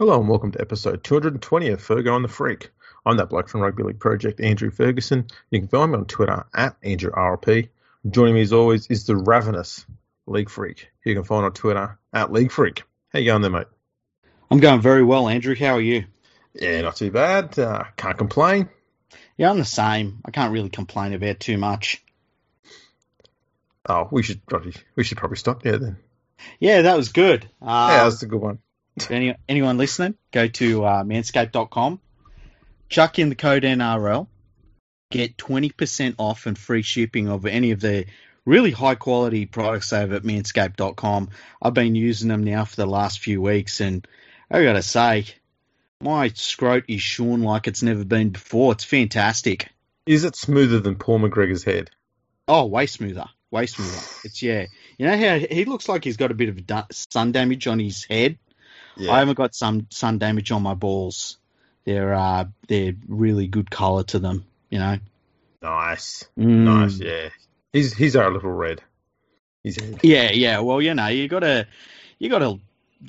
Hello and welcome to episode 220 of Fergo and the Freak. I'm that bloke from Rugby League Project, Andrew Ferguson. You can find me on Twitter at AndrewRLP. Joining me as always is the ravenous League Freak. You can find on Twitter at League Freak. How you going there, mate? I'm going very well, Andrew. How are you? Yeah, not too bad. Uh, can't complain. Yeah, I'm the same. I can't really complain about too much. Oh, we should probably we should probably stop there then. Yeah, that was good. Uh, yeah, that's a good one. Any, anyone listening, go to uh, manscaped.com, chuck in the code NRL, get 20% off and free shipping of any of the really high quality products over at manscaped.com. I've been using them now for the last few weeks, and I gotta say, my scrot is shorn like it's never been before. It's fantastic. Is it smoother than Paul McGregor's head? Oh, way smoother. Way smoother. It's, yeah. You know how he looks like he's got a bit of sun damage on his head? Yeah. I haven't got some sun damage on my balls. They're uh, they're really good color to them, you know. Nice, mm. nice, yeah. He's he's our little red. He's yeah, yeah. Well, you know, you gotta you gotta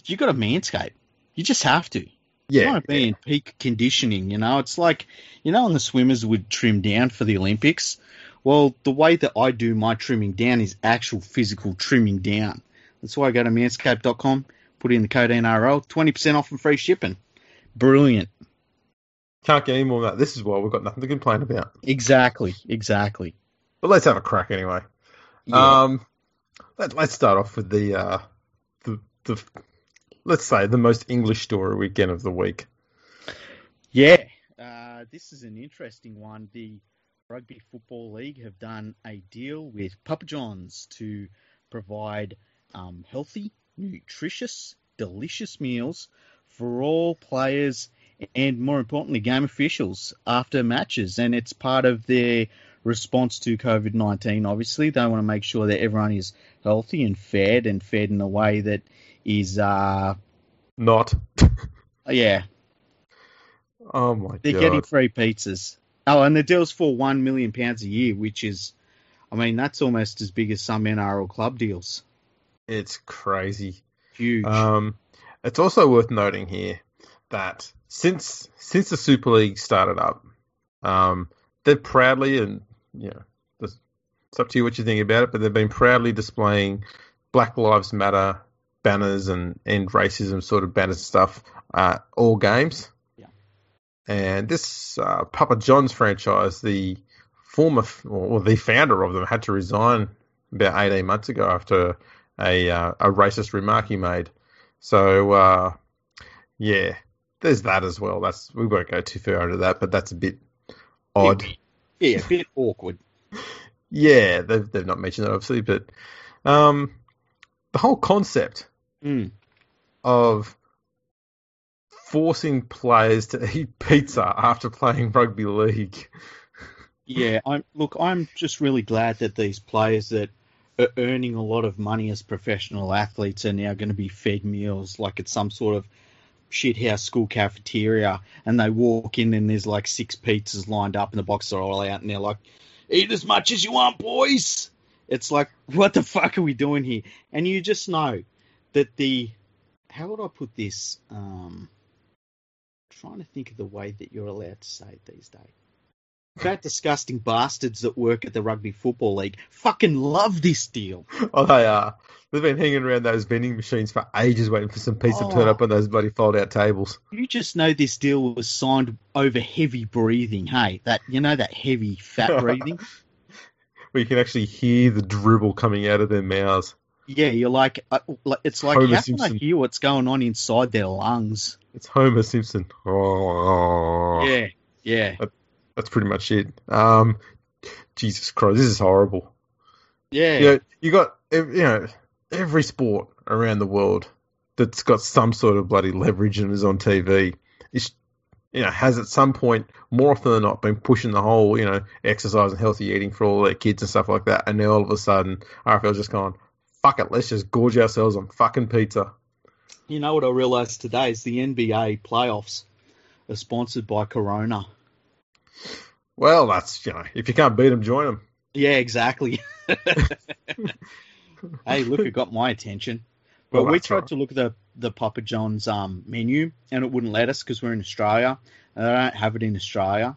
you gotta manscape. You just have to. Yeah, you want to be yeah. in peak conditioning. You know, it's like you know when the swimmers would trim down for the Olympics. Well, the way that I do my trimming down is actual physical trimming down. That's why I go to manscaped.com Put in the code NRL, 20% off and free shipping. Brilliant. Can't get any more of that. This is why we've got nothing to complain about. Exactly, exactly. But let's have a crack anyway. Yeah. Um, let, us start off with the, uh, the, the, let's say, the most English story weekend of the week. Yeah, uh, this is an interesting one. The Rugby Football League have done a deal with Papa John's to provide um, healthy nutritious, delicious meals for all players and, more importantly, game officials after matches. And it's part of their response to COVID 19. Obviously, they want to make sure that everyone is healthy and fed and fed in a way that is. Uh, Not. yeah. Oh, my god They're getting free pizzas. Oh, and the deal's for £1 million a year, which is. I mean, that's almost as big as some NRL club deals. It's crazy. Huge. Um, it's also worth noting here that since since the Super League started up, um, they've proudly and you know it's up to you what you think about it, but they've been proudly displaying Black Lives Matter banners and end racism sort of banners and stuff uh, all games. Yeah. And this uh, Papa John's franchise, the former or the founder of them, had to resign about 18 months ago after a uh, a racist remark he made. So uh, yeah, there's that as well. That's we won't go too far into that, but that's a bit odd. Yeah, a bit awkward. yeah, they've they've not mentioned that obviously, but um, the whole concept mm. of forcing players to eat pizza after playing rugby league. yeah, I'm look. I'm just really glad that these players that earning a lot of money as professional athletes are now going to be fed meals like it's some sort of shithouse school cafeteria and they walk in and there's like six pizzas lined up and the boxes are all out and they're like eat as much as you want boys. It's like what the fuck are we doing here? And you just know that the how would i put this um trying to think of the way that you're allowed to say it these days Fat disgusting bastards that work at the Rugby Football League fucking love this deal. Oh, they are. They've been hanging around those vending machines for ages waiting for some pizza oh, to turn up on those bloody fold out tables. You just know this deal was signed over heavy breathing. Hey, that you know that heavy fat breathing? Where you can actually hear the dribble coming out of their mouths. Yeah, you're like, uh, it's like, Homer how Simpson. can I hear what's going on inside their lungs? It's Homer Simpson. Oh. Yeah, yeah that's pretty much it. Um, Jesus Christ, this is horrible. Yeah, you, know, you got you know every sport around the world that's got some sort of bloody leverage and is on TV. Is you know has at some point more often than not been pushing the whole you know exercise and healthy eating for all their kids and stuff like that, and now all of a sudden RFL's just gone fuck it, let's just gorge ourselves on fucking pizza. You know what I realised today is the NBA playoffs are sponsored by Corona. Well, that's you know, if you can't beat them, join them. Yeah, exactly. hey, look, it got my attention. But well, we tried right. to look at the the Papa John's um, menu, and it wouldn't let us because we're in Australia, and they don't have it in Australia.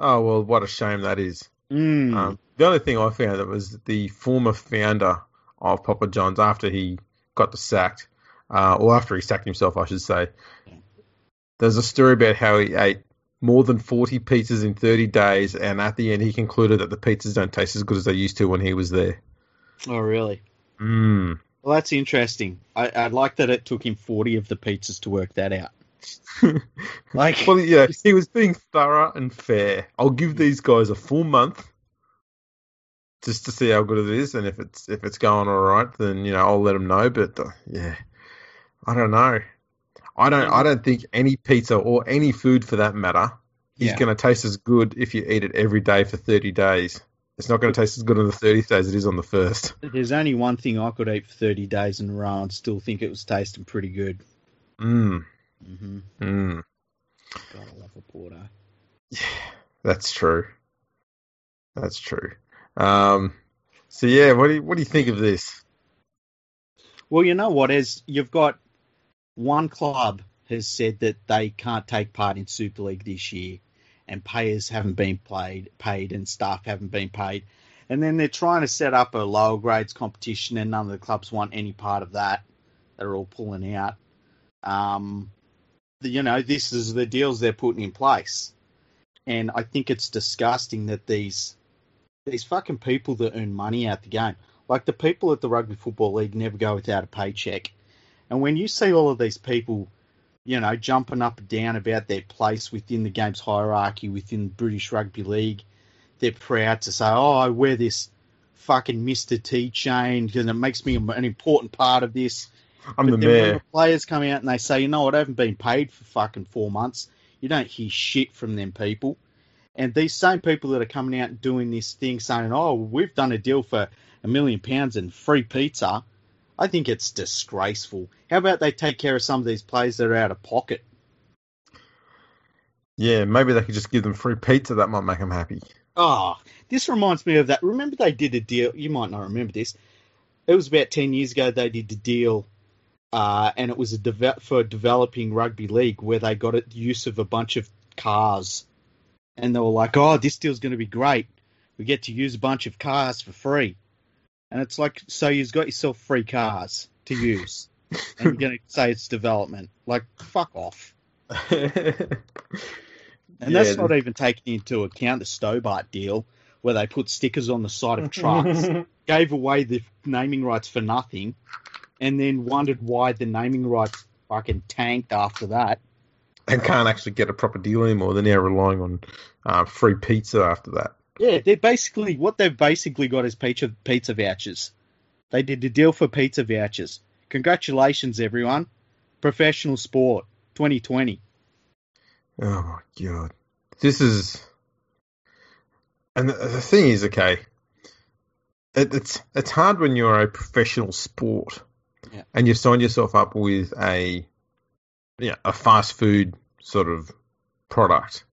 Oh well, what a shame that is. Mm. Um, the only thing I found that was the former founder of Papa John's after he got the sacked, uh, or after he sacked himself, I should say. There's a story about how he ate more than 40 pizzas in 30 days, and at the end, he concluded that the pizzas don't taste as good as they used to when he was there. oh, really? Mm. Well, that's interesting. I, I like that it took him 40 of the pizzas to work that out. Like, well, yeah, he was being thorough and fair. I'll give these guys a full month just to see how good it is, and if it's if it's going all right, then you know I'll let them know. But uh, yeah, I don't know. I don't. I don't think any pizza or any food for that matter is Yeah. going to taste as good if you eat it every day for thirty days. It's not going to taste as good on the 30th day as it is on the first. there's only one thing I could eat for 30 days in a row and still think it was tasting pretty good. Mm, hmm mm. God, I love a Porto. That's true. That's true. Um, so yeah, what do you, what do you think of this? Well, you know what? As you've got one club has said that they can't take part in Super League this year, and players haven't been played, paid, and staff haven't been paid, and then they're trying to set up a lower grades competition, and none of the clubs want any part of that. They're all pulling out. Um, you know, this is the deals they're putting in place, and I think it's disgusting that these these fucking people that earn money out the game. Like the people at the Rugby Football League never go without a paycheck. And when you see all of these people, you know, jumping up and down about their place within the game's hierarchy within British Rugby League, they're proud to say, "Oh, I wear this fucking Mr. T chain because it makes me an important part of this." I'm but the then when mayor. the players come out and they say, "You know what? I haven't been paid for fucking four months." You don't hear shit from them people. And these same people that are coming out and doing this thing saying, oh, we've done a deal for a million pounds and free pizza, I think it's disgraceful. How about they take care of some of these players that are out of pocket? Yeah, maybe they could just give them free pizza. That might make them happy. Oh, this reminds me of that. Remember they did a deal, you might not remember this. It was about 10 years ago they did the deal, uh, and it was a deve- for developing rugby league where they got it, use of a bunch of cars. And they were like, oh, this deal's going to be great. We get to use a bunch of cars for free. And it's like, so you've got yourself free cars to use. and you're going to say it's development. Like, fuck off. And Yeah, that's not even taking into account the Stobart deal, where they put stickers on the side of trucks, gave away the naming rights for nothing, and then wondered why the naming rights fucking tanked after that. and can't actually get a proper deal anymore. They're now relying on uh, free pizza after that. Yeah, they're basically what they've basically got is pizza pizza vouchers. They did a deal for pizza vouchers. Congratulations, everyone! Professional sport 2020. Oh my god, this is. And the, the thing is, okay, it, it's it's hard when you're a professional sport, Yeah. and you sign yourself up with a, yeah, a fast food sort of product,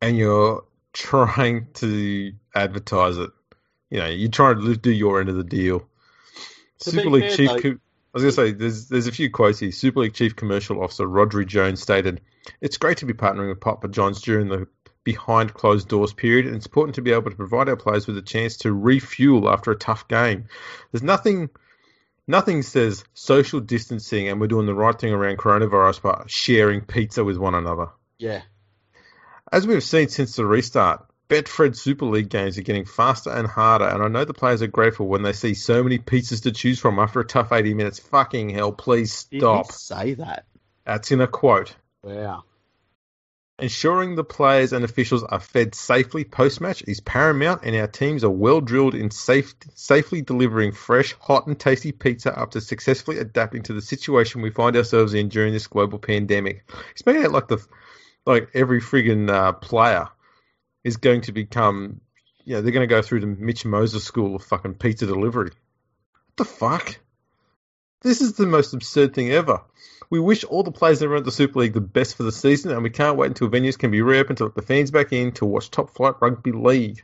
and you're trying to advertise it. You know, you're trying to do your end of the deal. To Super League fair, chief. though- I was going to say, there's there's a few quotes here. Super League Chief Commercial Officer Rhodri Jones stated, "It's great to be partnering with Papa John's during the behind closed doors period, and it's important to be able to provide our players with a chance to refuel after a tough game. There's nothing." Nothing says social distancing and we're doing the right thing around coronavirus by sharing pizza with one another. Yeah, As we've seen since the restart, Betfred Super League games are getting faster and harder, and I know the players are grateful when they see so many pizzas to choose from after a tough 80 minutes. Fucking hell, please stop. say that? That's in a quote. Wow. Ensuring the players and officials are fed safely post match is paramount, and our teams are well drilled in safe, safely delivering fresh, hot, and tasty pizza after successfully adapting to the situation we find ourselves in during this global pandemic. He's making it like the like every friggin' uh, player is going to become, you know, they're going to go through the Mitch Moses school of fucking pizza delivery. What the fuck? This is the most absurd thing ever. We wish all the players around the Super League the best for the season, and we can't wait until venues can be reopened to let the fans back in to watch top flight rugby league.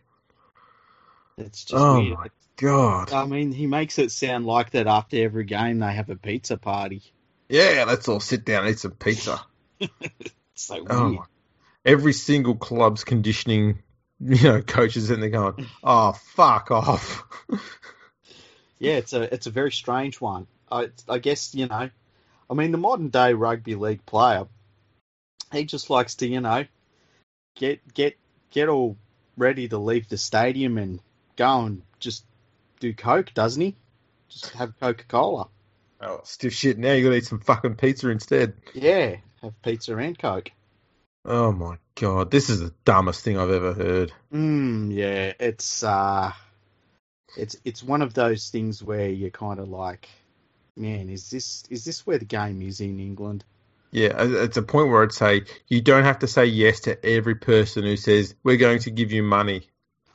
It's just Oh weird. my God. I mean, he makes it sound like that after every game they have a pizza party. Yeah, let's all sit down and eat some pizza. So oh weird. Oh, every single club's conditioning, you know, coaches in there going, "Oh, fuck off." Yeah, it's a it's a very strange one. I I guess you know, I mean, the modern day rugby league player, he just likes to you know, get get get all ready to leave the stadium and go and just do coke, doesn't he? Just have Coca Cola. oh, stiff shit. Now you got to eat some fucking pizza instead. Yeah, have pizza and coke. Oh my god, this is the dumbest thing I've ever heard. Mm, yeah, it's uh, it's it's one of those things where you're kind of like, man, is this is this where the game is in England? Yeah, it's a point where I'd say you don't have to say yes to every person who says we're going to give you money.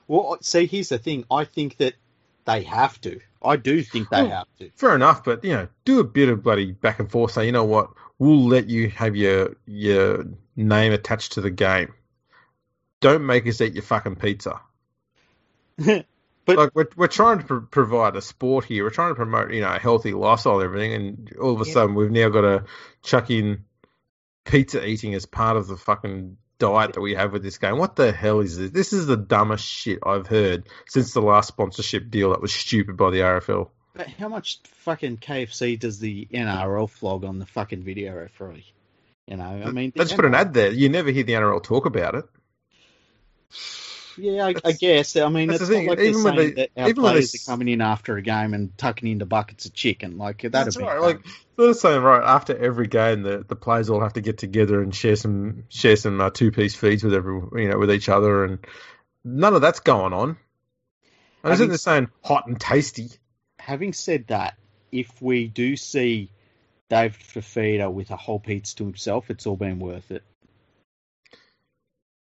Well, see, here's the thing. I think that they have to. I do think they Oh. have to. Fair enough, but you know, do a bit of bloody back and forth. Say, you know what, we'll let you have your your name attached to the game. Don't make us eat your fucking pizza. but Like we're we're trying to pro- provide a sport here. We're trying to promote you know a healthy lifestyle and everything, and all of a Yeah. sudden we've now got to chuck in pizza eating as part of the fucking diet that we have with this game. What the hell is this? This is the dumbest shit I've heard since the last sponsorship deal that was stupid by the RFL. But how much fucking KFC does the NRL flog on the fucking video referee? You know, I mean, Let's put an ad there. You never hear the NRL talk about it. Yeah, I, I guess. I mean, it's the not like they're even when saying they- that our even when they are coming in after a game and tucking into buckets of chicken. Like that'd That's be right. fun. Like they're saying, right after every game, the, the players all have to get together and share some share some uh, two piece feeds with every you know with each other, and none of that's going on. I was in there saying hot and tasty. Having said that, if we do see David Fifita with a whole pizza to himself, it's all been worth it.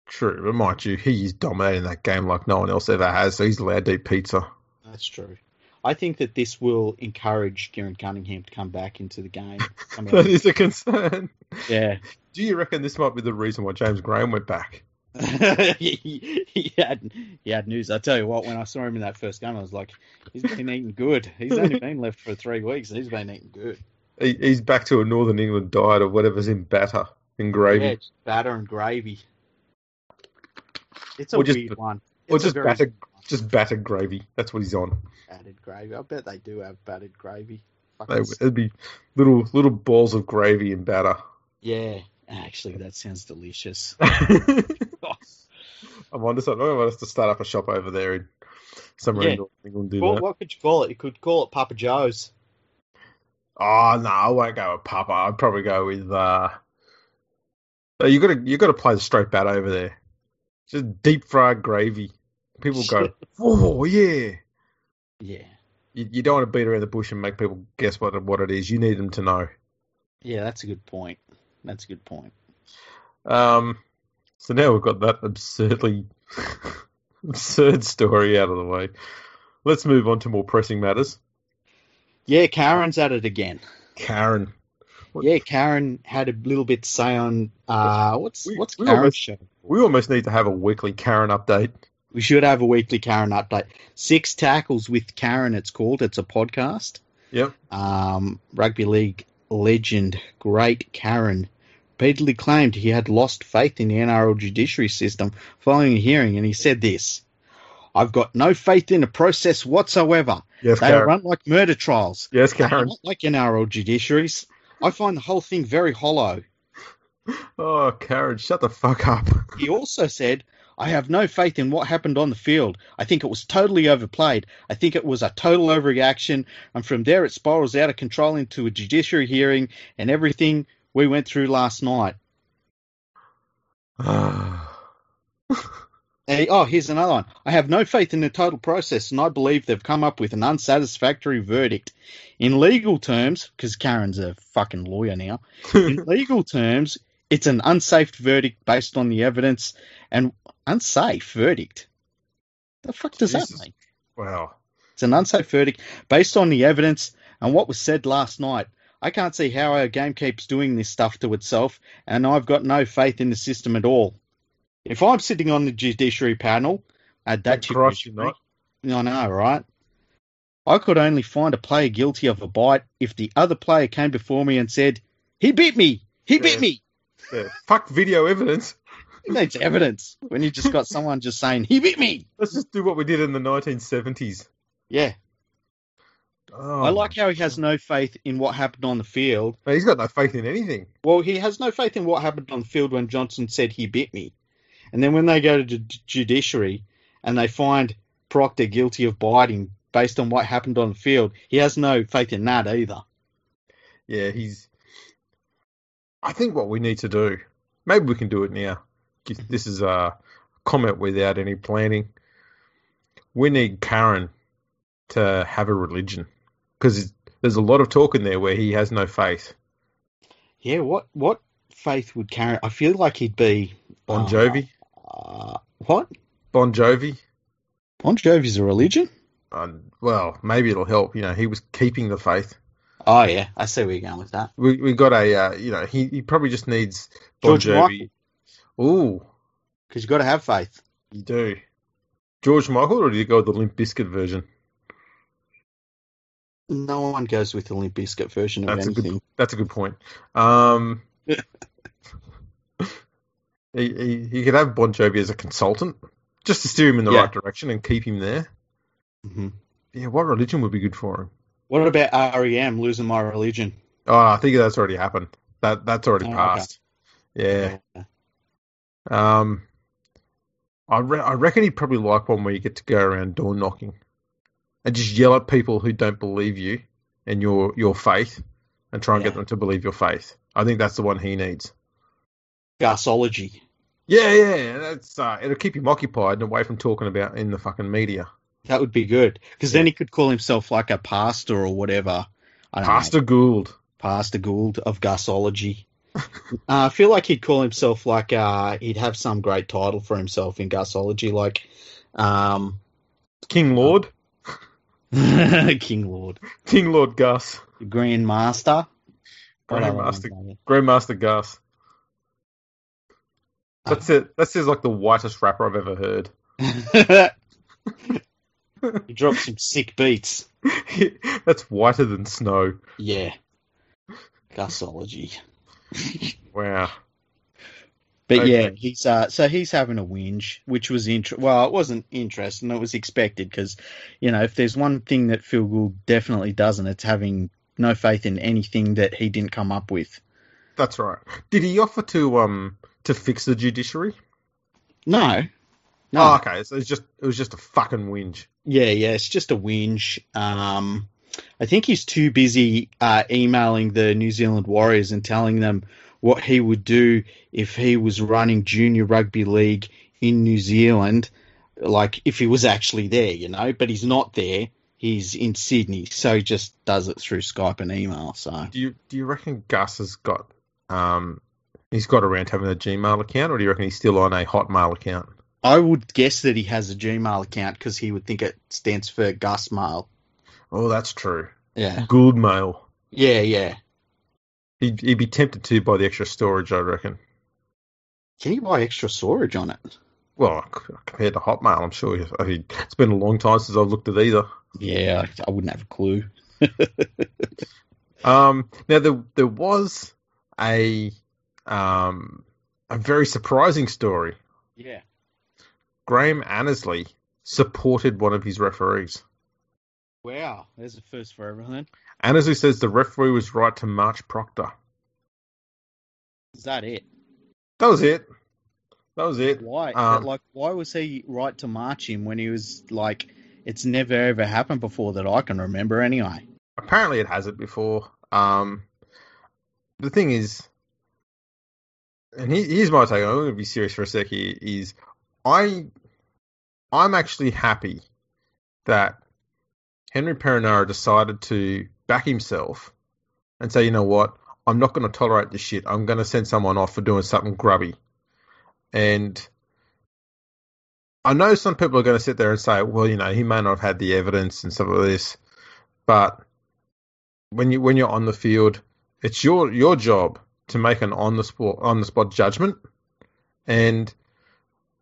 True, but mind you, he is dominating that game like no one else ever has, so he's allowed to eat pizza. That's true. I think that this will encourage Keiron Cunningham to come back into the game. That is a concern. yeah. Do you reckon this might be the reason why James Graham went back? He, he had he had news. I tell you what, when I saw him in that first game, I was like, he's been eating good. He's only been left for three weeks, he's been eating good. He, he's back to a Northern England diet of whatever's in batter and gravy. Yeah, just batter and gravy. It's a Or just- weird one. or It's a just very batter-. Just battered gravy. That's what he's on. battered gravy. I bet they do have battered gravy. They, it'd be little little balls of gravy and batter. Yeah, actually, that sounds delicious. I'm on to something. I want us to start up a shop over there in somewhere Yeah. in North England. Do Well, that. what could you call it? You could call it Papa Joe's. Oh no, I won't go with Papa. I'd probably go with. uh uh, You got to you got to play the straight bat over there. Just deep fried gravy. People go, oh yeah. Yeah, You, you don't want to beat around the bush and make people guess what what it is. You need them to know. yeah, that's a good point. That's a good point. Um, so now we've got that absurdly absurd story out of the way. Let's move on to more pressing matters. Yeah, Karen's at it again. Karen. What- Yeah, Karen had a little bit to say on uh, what's We- what's we Karen's almost- show? We almost need to have a weekly Karen update. We should have a weekly Karen update. Six tackles with Karen. It's called. It's a podcast. Yep. Um, rugby league legend, great Karen, repeatedly claimed he had lost faith in the NRL judiciary system following a hearing, and he said this: "I've got no faith in the process whatsoever. Yes, They are Karen. run like murder trials. Yes, They are Karen. not like NRL judiciaries. I find the whole thing very hollow." Oh, Karen, shut the fuck up. He also said, I have no faith in what happened on the field. I think it was totally overplayed. I think it was a total overreaction. And from there, it spirals out of control into a judiciary hearing and everything we went through last night. Eh, oh, here's another one. I have no faith in the total process, and I believe they've come up with an unsatisfactory verdict. In legal terms, because Karen's a fucking lawyer now, in legal terms, it's an unsafe verdict based on the evidence, and unsafe verdict. The fuck does Jesus. that mean? wow. It's an unsafe verdict based on the evidence and what was said last night. I can't see how our game keeps doing this stuff to itself, and I've got no faith in the system at all. If I'm sitting on the judiciary panel, at that Christ you're judiciary, I know, right? I could only find a player guilty of a bite if the other player came before me and said, "He bit me. He bit me." Yeah. Fuck video evidence. It needs evidence when you just got someone just saying, "He bit me." Let's just do what we did in the 1970s. Yeah, Oh, I like how he has no faith in what happened on the field. he's got no faith in anything. Well, he has no faith in what happened on the field when Johnson said he bit me. And then when they go to the judiciary and they find Proctor guilty of biting based on what happened on the field, he has no faith in that either. Yeah, he's. I think what we need to do, maybe we can do it now. This is a comment without any planning. We need Karen to have a religion because there's a lot of talk in there where he has no faith. Yeah, what what faith would carry? I feel like he'd be Bon uh, Jovi, Uh, what? Bon Jovi. Bon Jovi's a religion? Uh, well, maybe it'll help. You know, he was keeping the faith. Oh yeah, I see where you're going with that. We we got a uh, you know he, he probably just needs Bon George Jovi. Ooh, Because you've got to have faith. you do. George Michael, or do you go with the Limp Bizkit version? No one goes with the Limp Bizkit version of That's a anything. good. That's a good point. Um, he, he he could have Bon Jovi as a consultant, just to steer him in the Yeah. right direction and keep him there. hmm Yeah, what religion would be good for him? What about REM losing my religion? Oh, I think that's already happened. That that's already Oh, okay. passed. Yeah. Um, I re- I reckon he'd probably like one where you get to go around door knocking, and just yell at people who don't believe you and your your faith, and try and get them to believe your faith. I think that's the one he needs. Gasology. Yeah, yeah, that's uh, it'll keep him occupied and away from talking about in the fucking media. That would be good. Because then he could call himself like a pastor or whatever. I don't know. Pastor Gould. Pastor Gould of Gasology. uh, I feel like he'd call himself like uh, he'd have some great title for himself in Gasology, like um, King Lord, King Lord, King Lord Gus, Grand Master, Grandmaster, Grandmaster Gus. Ah. That's it. That says like the whitest rapper I've ever heard. he dropped some sick beats. That's whiter than snow. Yeah, Gasology. Wow. But Okay. yeah, he's uh, so he's having a whinge, which was inter- well, it wasn't interesting. It was expected because, you know, if there's one thing that Phil Gould definitely doesn't, it's having no faith in anything that he didn't come up with. That's right. Did he offer to um to fix the judiciary? No, no, Oh, okay. So it's just it was just a fucking whinge. yeah, yeah, it's just a whinge. Um, I think he's too busy uh, emailing the New Zealand Warriors and telling them what he would do if he was running junior rugby league in New Zealand, like if he was actually there, you know. But he's not there. He's in Sydney, so he just does it through Skype and email. So Do you do you reckon Gus has got um he's got around having a Gmail account, or do you reckon he's still on a Hotmail account? I would guess that he has a Gmail account because he would think it stands for Gus Mail. Oh, that's true. Yeah, Gould Mail. yeah, yeah. He'd, he'd be tempted to by the extra storage, I reckon. Can you buy extra storage on it? Well, compared to Hotmail, I'm sure. I mean, it's been a long time since I've looked at either. Yeah, I, I wouldn't have a clue. Um, now there there was a um a very surprising story. Yeah. Graham Annesley supported one of his referees. Wow, there's a first for everything. Annesley says the referee was right to march Proctor. Is that it? That was it. That was it. Why? Um, like, why was he right to march him when he was like, it's never ever happened before that I can remember anyway. Apparently, it has it before. Um, the thing is, and he, here's my take. I'm going to be serious for a sec. Here is I, I'm actually happy that Henry Perenara decided to back himself and say, you know what, I'm not going to tolerate this shit. I'm going to send someone off for doing something grubby. And I know some people are going to sit there and say, well, you know, he may not have had the evidence and stuff like this, but when you when you're on the field, it's your your job to make an on the spot on the spot judgment, and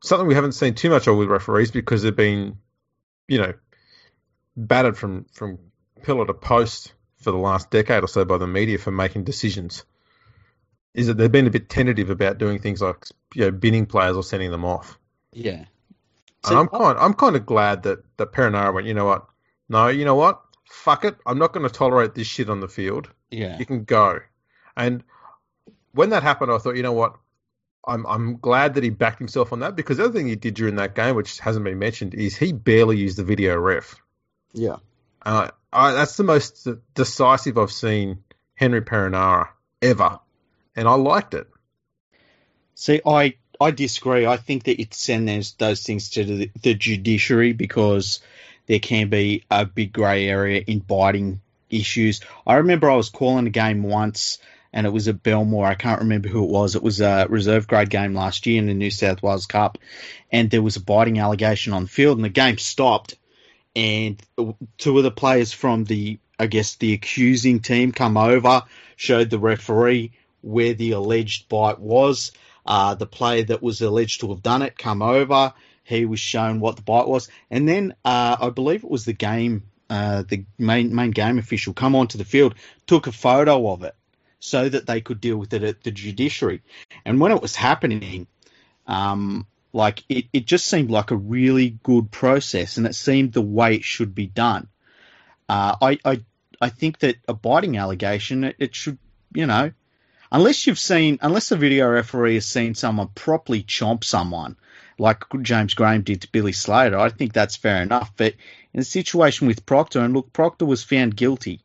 something we haven't seen too much of with referees because they've been, you know, battered from from pillar to post for the last decade or so by the media for making decisions is that they've been a bit tentative about doing things like you know binning players or sending them off. Yeah. and I'm kind I'm kind of glad that that Perenara went. You know what? No, you know what? Fuck it. I'm not going to tolerate this shit on the field. Yeah. You can go. And when that happened, I thought, you know what? I'm I'm glad that he backed himself on that because the other thing he did during that game, which hasn't been mentioned, is he barely used the video ref. Yeah. Uh, I, that's the most decisive I've seen Henry Perenara ever, and I liked it. See, I I disagree. I think that it send those those things to the, the judiciary because there can be a big grey area in biting issues. I remember I was calling a game once and it was at Belmore. I can't remember who it was. It was a reserve grade game last year in the New South Wales Cup, and there was a biting allegation on the field, and the game stopped. And two of the players from the, I guess, the accusing team come over, showed the referee where the alleged bite was. Uh, the player that was alleged to have done it come over. He was shown what the bite was, and then uh, I believe it was the game, uh, the main main game official come onto the field, took a photo of it, so that they could deal with it at the judiciary. And when it was happening, um, like it, it just seemed like a really good process, and it seemed the way it should be done. Uh, I, I I think that a biting allegation, it, it should, you know, unless you've seen, unless the video referee has seen someone properly chomp someone, like James Graham did to Billy Slater, I think that's fair enough. But in the situation with Proctor, and look, Proctor was found guilty,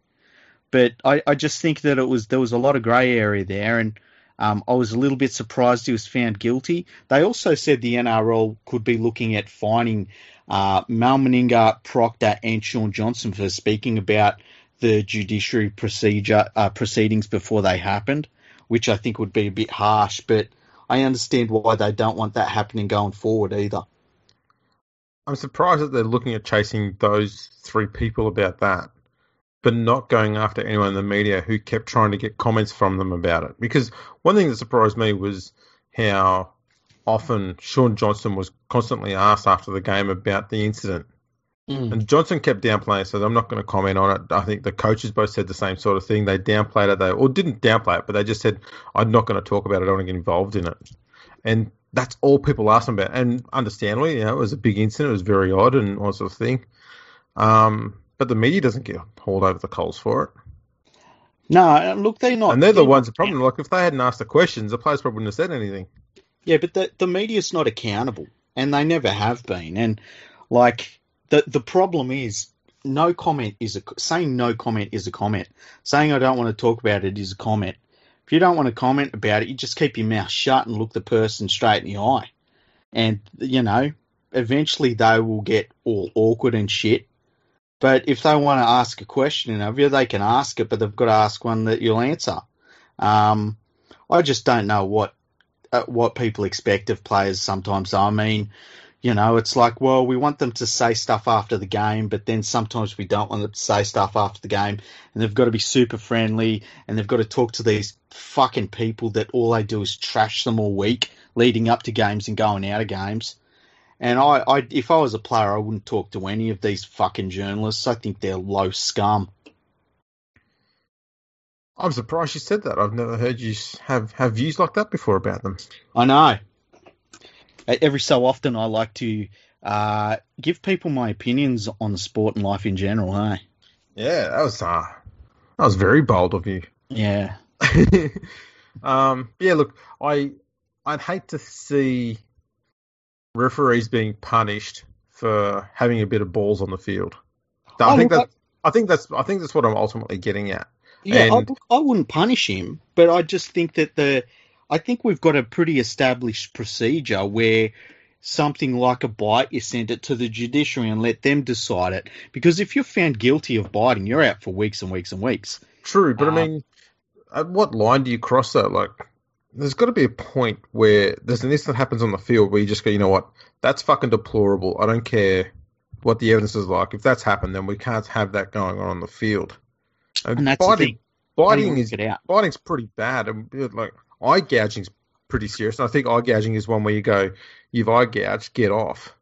but I, I just think that it was there was a lot of grey area there, and um, I was a little bit surprised he was found guilty. They also said the NRL could be looking at fining uh, Mal Meninga, Proctor, and Shaun Johnson for speaking about the judiciary procedure uh, proceedings before they happened, which I think would be a bit harsh. But I understand why they don't want that happening going forward either. I'm surprised that they're looking at chasing those three people about that, but not going after anyone in the media who kept trying to get comments from them about it. Because one thing that surprised me was how often Shaun Johnson was constantly asked after the game about the incident. Mm. And Johnson kept downplaying, so I'm not going to comment on it. I think the coaches both said the same sort of thing. They downplayed it, they or didn't downplay it, but they just said, "I'm not going to talk about it. I don't want to get involved in it." And that's all people asked him about. And understandably, you know, it was a big incident. It was very odd and all sort of thing. Um, but the media doesn't get hauled over the coals for it. No, look, they're not. And they're the ones. The problem, like, if they hadn't asked the questions, the players probably wouldn't have said anything. Yeah, but the the media's not accountable, and they never have been. And like, the the problem is no comment is a saying no comment is a comment. Saying I don't want to talk about it is a comment. If you don't want to comment about it, you just keep your mouth shut and look the person straight in the eye. And you know, eventually they will get all awkward and shit. But if they want to ask a question of you, they can ask it, but they've got to ask one that you'll answer. Um, I just don't know what uh, what people expect of players sometimes. I mean, you know, it's like, well, we want them to say stuff after the game, but then sometimes we don't want them to say stuff after the game, and they've got to be super friendly, and they've got to talk to these fucking people that all they do is trash them all week leading up to games and going out of games. And I, I, if I was a player, I wouldn't talk to any of these fucking journalists. I think they're low scum. I'm surprised you said that. I've never heard you have, have views like that before about them. I know. Every so often, I like to uh, give people my opinions on the sport and life in general. Hey. Yeah, that was uh, that was very bold of you. Yeah. um, yeah. Look, I I'd hate to see referees being punished for having a bit of balls on the field. I oh, think that I think that's I think that's what I'm ultimately getting at. Yeah, and... I, I wouldn't punish him, but I just think that the I think we've got a pretty established procedure where something like a bite, you send it to the judiciary and let them decide it. Because if you're found guilty of biting, you're out for weeks and weeks and weeks. True, but I uh, mean, at what line do you cross that? Like, there's got to be a point where there's an incident happens on the field where you just go, you know what, that's fucking deplorable. I don't care what the evidence is like. If that's happened, then we can't have that going on on the field. And, and that's biting, biting is biting's pretty bad. And like eye gouging's pretty serious. And I think eye gouging is one where you go, you've eye gouged, get off.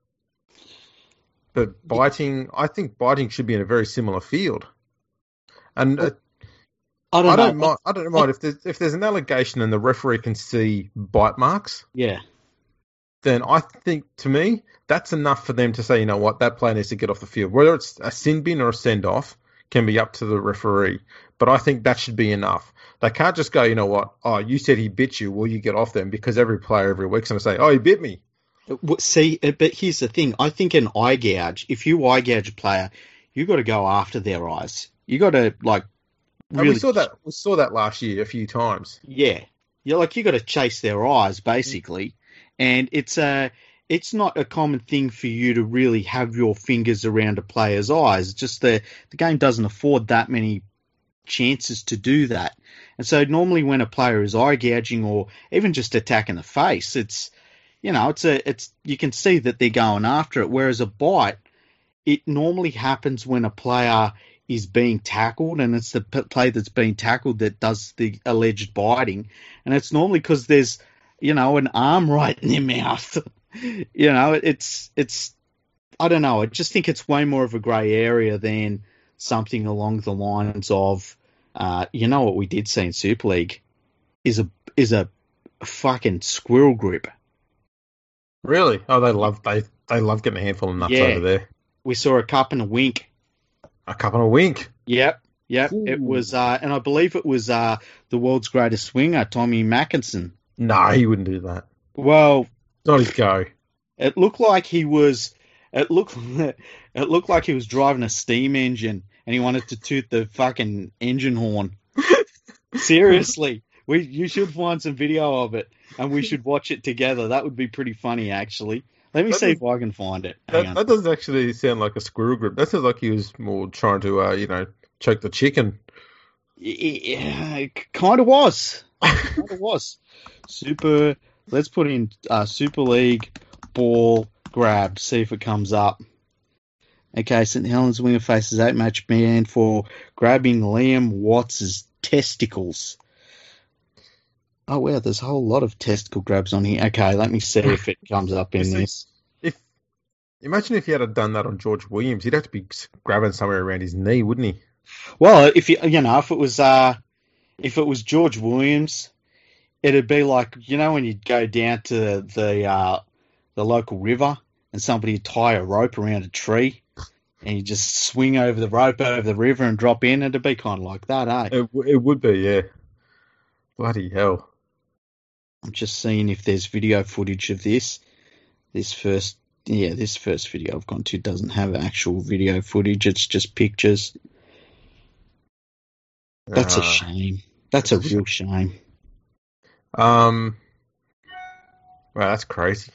but biting, I think biting should be in a very similar field. And uh, I don't, I don't know. mind. I don't mind if there's if there's an allegation and the referee can see bite marks. Yeah, Then I think to me that's enough for them to say, you know what, that player needs to get off the field. Whether it's a sin bin or a send off can be up to the referee. But I think that should be enough. They can't just go, you know what, oh, you said he bit you, well, you get off them because every player every week's going to say, oh, he bit me. See, uh, but here's the thing. I think an eye gouge. If you eye gouge a player, you got to go after their eyes. You got to like And we saw that. We saw that last year a few times. Yeah, you're like you got to chase their eyes basically, and it's a it's not a common thing for you to really have your fingers around a player's eyes. It's just the the game doesn't afford that many chances to do that, and so normally when a player is eye gouging or even just attacking the face, it's you know it's a it's you can see that they're going after it. Whereas a bite, it normally happens when a player is being tackled, and it's the p- player that's being tackled that does the alleged biting, and it's normally because there's, you know, an arm right in their mouth. you know, it's it's, I don't know. I just think it's way more of a grey area than something along the lines of, uh, you know, what we did see in Super League is a is a fucking squirrel grip. Really? Oh, they love they they love getting a handful of nuts Yeah. over there. We saw a cup and a wink. A cup and a wink. Yep. Yep, it was, uh, and I believe it was uh, the world's greatest swinger, Tommy Makinson. No, he wouldn't do that. Well, Not his go. It looked like he was. It looked. It looked like he was driving a steam engine, and he wanted to toot the fucking engine horn. Seriously, we you should find some video of it, and we should watch it together. That would be pretty funny, actually. Let me That see if I can find it. That, that doesn't actually sound like a squirrel grip. That sounds like he was more trying to, uh, you know, choke the chicken. Yeah, it kind of was. Kind of was. Super. Let's put in uh, Super League ball grab. See if it comes up. Okay, St Helens winger faces eight match ban for grabbing Liam Watts's testicles. Oh wow, there's a whole lot of testicle grabs on here. Okay, let me see if it comes up in this. If imagine if he had done that on George Williams, he'd have to be grabbing somewhere around his knee, wouldn't he? Well, if you you know, if it was uh if it was George Williams, it'd be like you know when you go down to the uh the local river and somebody tie a rope around a tree and you just swing over the rope over the river and drop in, it'd be kind of like that, eh? It, it would be, yeah. Bloody hell! I'm just seeing if there's video footage of this. This first, yeah, this first video I've gone to doesn't have actual video footage. It's just pictures. That's a Uh, shame. That's a real shame. Um, wow, that's crazy.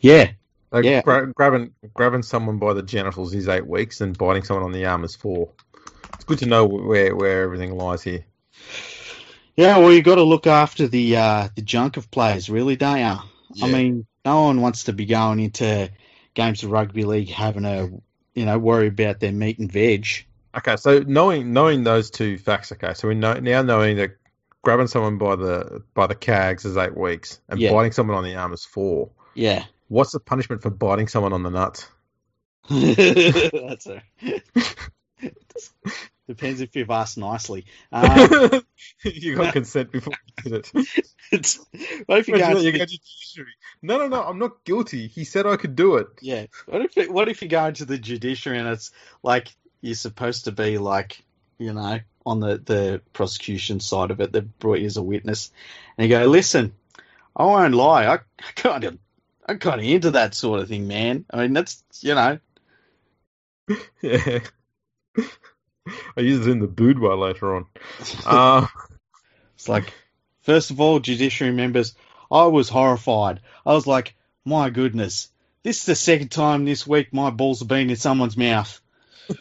Yeah, Like Yeah. gra- grabbing grabbing someone by the genitals is eight weeks, and biting someone on the arm is four. It's good to know where where everything lies here. Yeah, well, you've got to look after the uh, the junk of players, really, don't you? I mean, no one wants to be going into games of rugby league having to, you know, worry about their meat and veg. Okay, so knowing knowing those two facts, okay, so we know now knowing that grabbing someone by the by the cags is eight weeks, and Yeah. biting someone on the arm is four. Yeah, What's the punishment for biting someone on the nuts? that's a. Depends if you've asked nicely. Um, you got consent before you did it. it's, what if you go? you Into go the, to judiciary. No, no, no, I'm not guilty. He said I could do it. yeah. What if it, what if you go into the judiciary and it's like you're supposed to be like you know on the the prosecution side of it. They've brought you as a witness, and you go, listen, I won't lie. I kind of I'm kind of into that sort of thing, man. I mean, that's you know, Yeah. I used it in the boudoir later on. Uh, it's like first of all, judiciary members, I was horrified. I was like, my goodness, this is the second time this week my balls have been in someone's mouth.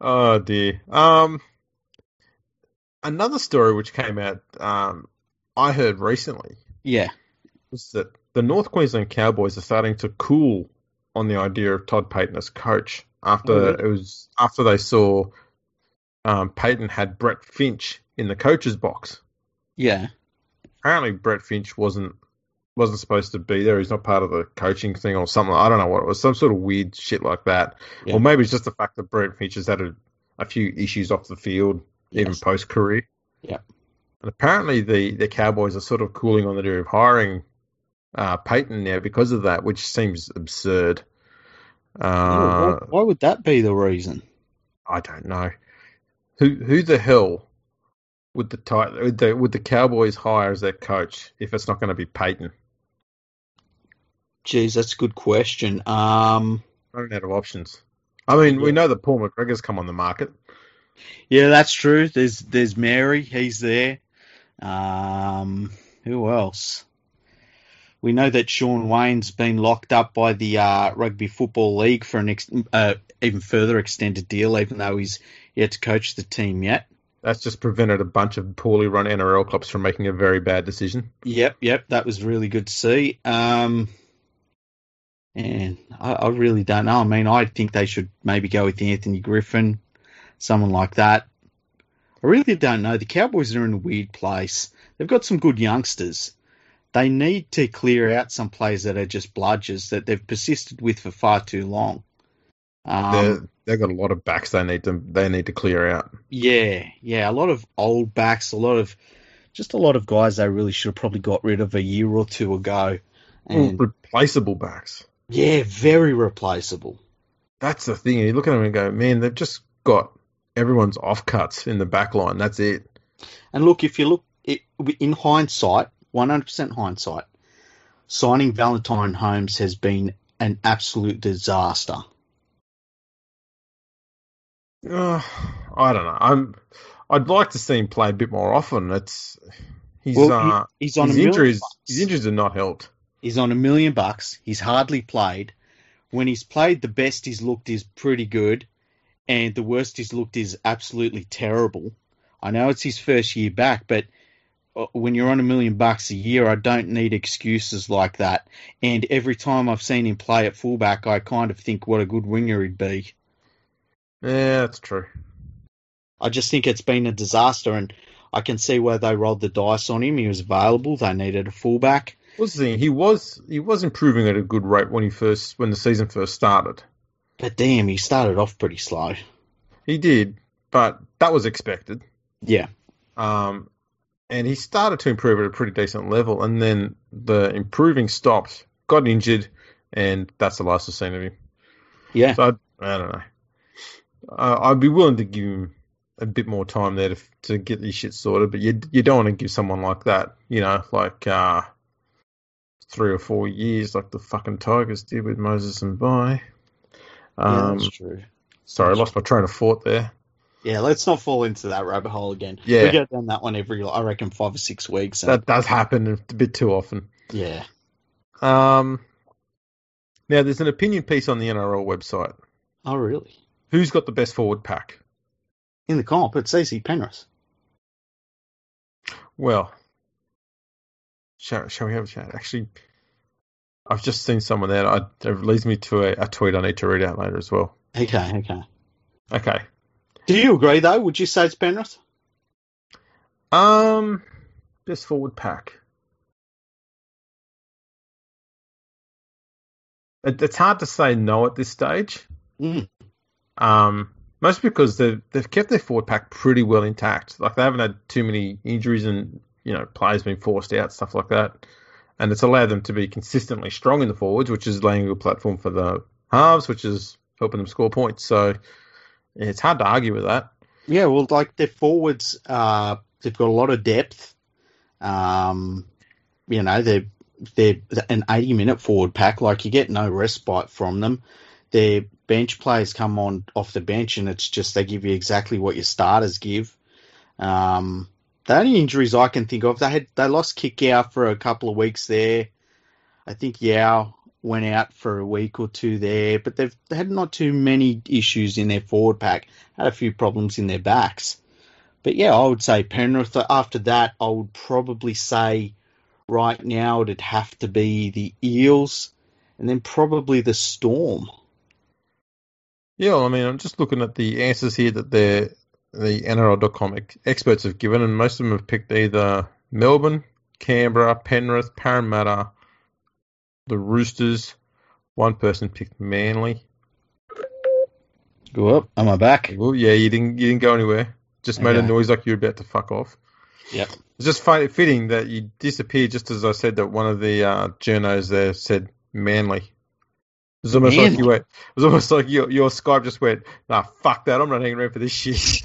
oh dear. Um, another story which came out, um, I heard recently Yeah, was that the North Queensland Cowboys are starting to cool on the idea of Todd Payten as coach after really? it was after they saw um, Payten had Brett Finch in the coach's box. yeah, Apparently, Brett Finch wasn't wasn't supposed to be there. He's not part of the coaching thing or something. I don't know what it was. Some sort of weird shit like that. Yeah. Or maybe it's just the fact that Brett Finch has had a, a few issues off the field, even post career. Yeah. And apparently the, the Cowboys are sort of cooling on the idea of hiring uh, Payten now because of that, which seems absurd. Why, Uh, why would that be the reason? I don't know. Who who the hell would the tit- would the would the Cowboys hire as their coach if it's not going to be Payten? Geez, that's a good question. Um, Running out of options. I mean, we know that Paul McGregor's come on the market. yeah, that's true. There's there's Mary. He's there. Um, who else? We know that Shaun Wane's been locked up by the uh, Rugby Football League for an ex- uh, even further extended deal, even though he's yet to coach the team yet. That's just prevented a bunch of poorly run NRL clubs from making a very bad decision. Yep, yep, that was really good to see. Um, and I, I really don't know. I mean, I think they should maybe go with Anthony Griffin, someone like that. I really don't know. The Cowboys are in a weird place. They've got some good youngsters. They need to clear out some players that are just bludgers that they've persisted with for far too long. Um, they've got a lot of backs they need to they need to clear out. Yeah, yeah, a lot of old backs, a lot of just a lot of guys they really should have probably got rid of a year or two ago. And Replaceable backs. yeah, very replaceable. That's the thing. You look at them and go, man, they've just got everyone's offcuts in the back line. That's it. And look, if you look it, in hindsight, 100% hindsight, signing Valentine Holmes has been an absolute disaster. Uh, I don't know. I'm. I'd like to see him play a bit more often. It's he's Well, uh, he- he's on his a million injuries. bucks. His injuries have not helped. He's on a million bucks. He's hardly played. When he's played, the best he's looked is pretty good, and the worst he's looked is absolutely terrible. I know it's his first year back, but when you're on a million bucks a year, I don't need excuses like that. And every time I've seen him play at fullback, I kind of think what a good winger he'd be. Yeah, that's true. I just think it's been a disaster, and I can see where they rolled the dice on him. He was available. They needed a fullback. What's the thing? He was he was improving at a good rate when he first when the season first started. But damn, he started off pretty slow. He did, but that was expected. Yeah. Um, and he started to improve at a pretty decent level, and then the improving stopped, got injured, and that's the last I've seen of him. Yeah. So I, I don't know. Uh, I'd be willing to give him a bit more time there to to get this shit sorted, but you you don't want to give someone like that, you know, like uh, three or four years, like the fucking Tigers did with Moses and By. yeah, Um, that's true. sorry, I lost my train of thought there. Yeah, let's not fall into that rabbit hole again. Yeah. We go down that one every, I reckon, five or six weeks. That does happen a bit too often. yeah. Um, now there's an opinion piece on the NRL website. Oh, really? Who's got the best forward pack? In the comp, it's easy, Penrith. Well, shall, shall we have a chat? Actually, I've just seen someone there. I, it leads me to a, a tweet I need to read out later as well. Okay, okay. Okay. Do you agree, though? Would you say it's Penrith? Um, best forward pack. It, it's hard to say no at this stage. Mm. Um, mostly because they've they've kept their forward pack pretty well intact. Like they haven't had too many injuries and you know players being forced out, stuff like that. And it's allowed them to be consistently strong in the forwards, which is laying a good platform for the halves, which is helping them score points. So it's hard to argue with that. Yeah, well, like their forwards, uh, they've got a lot of depth. Um, you know, they're they're an eighty-minute forward pack. Like you get no respite from them. Their bench players come on off the bench, and it's just they give you exactly what your starters give. Um, the only injuries I can think of, they had they lost Kikau for a couple of weeks there. I think Yeo went out for a week or two there, but they've they had not too many issues in their forward pack. Had a few problems in their backs. But yeah, I would say Penrith. After that, I would probably say right now it'd have to be the Eels, and then probably the Storm. Yeah, I mean, I'm just looking at the answers here that they're, the NRL.com experts have given, and most of them have picked either Melbourne, Canberra, Penrith, Parramatta, the Roosters. One person picked Manly. Go up. Am I back? Well, yeah, you didn't you didn't go anywhere. Just made a noise like you were about to fuck off. Yep. It's just fi- fitting that you disappeared just as I said that one of the uh, journos there said Manly. It was almost like you went. It was almost like your your Skype just went. Nah, fuck that. I'm not hanging around for this shit.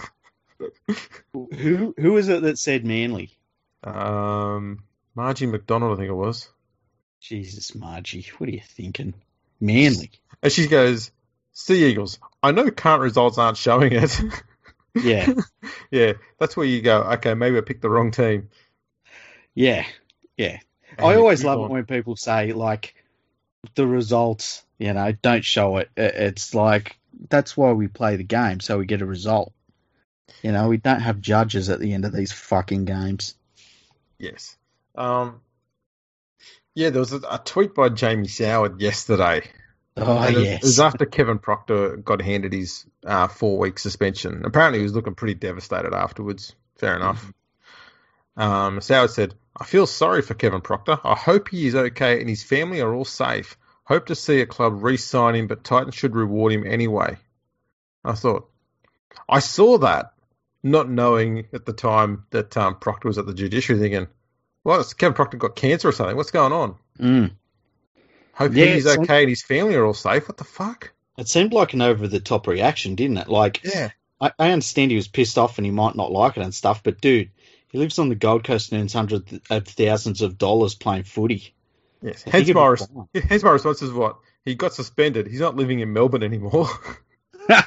Who who was it that said Manly? um, Margie McDonald, I think it was. Jesus, Margie, what are you thinking? Manly. And she goes, Sea Eagles. I know current results aren't showing it. Yeah, yeah, that's where you go. Okay, maybe I picked the wrong team. yeah, yeah. And I always love on. it when people say like the results, you know, don't show it. It's like that's why we play the game so we get a result. You know, we don't have judges at the end of these fucking games. Yes. Um. Yeah, there was a, a tweet by Jamie Soward yesterday. Oh And yes, it was after Kevin Proctor got handed his uh, four week suspension. Apparently, he was looking pretty devastated afterwards. Fair enough. Um, Soward said, I feel sorry for Kevin Proctor. I hope he is okay and his family are all safe. Hope to see a club re sign him, but Titans should reward him anyway. I thought, I saw that, not knowing at the time that um, Proctor was at the judiciary, thinking, well, Kevin Proctor got cancer or something. What's going on? Mm. Hope Yeah, he's okay and his family are all safe. What the fuck? It seemed like an over the top reaction, didn't it? Like Yeah. I, I understand he was pissed off and he might not like it and stuff, but dude, he lives on the Gold Coast and earns hundreds of thousands of dollars playing footy. Yes. Hence my, res- hence my response is what? He got suspended. He's not living in Melbourne anymore.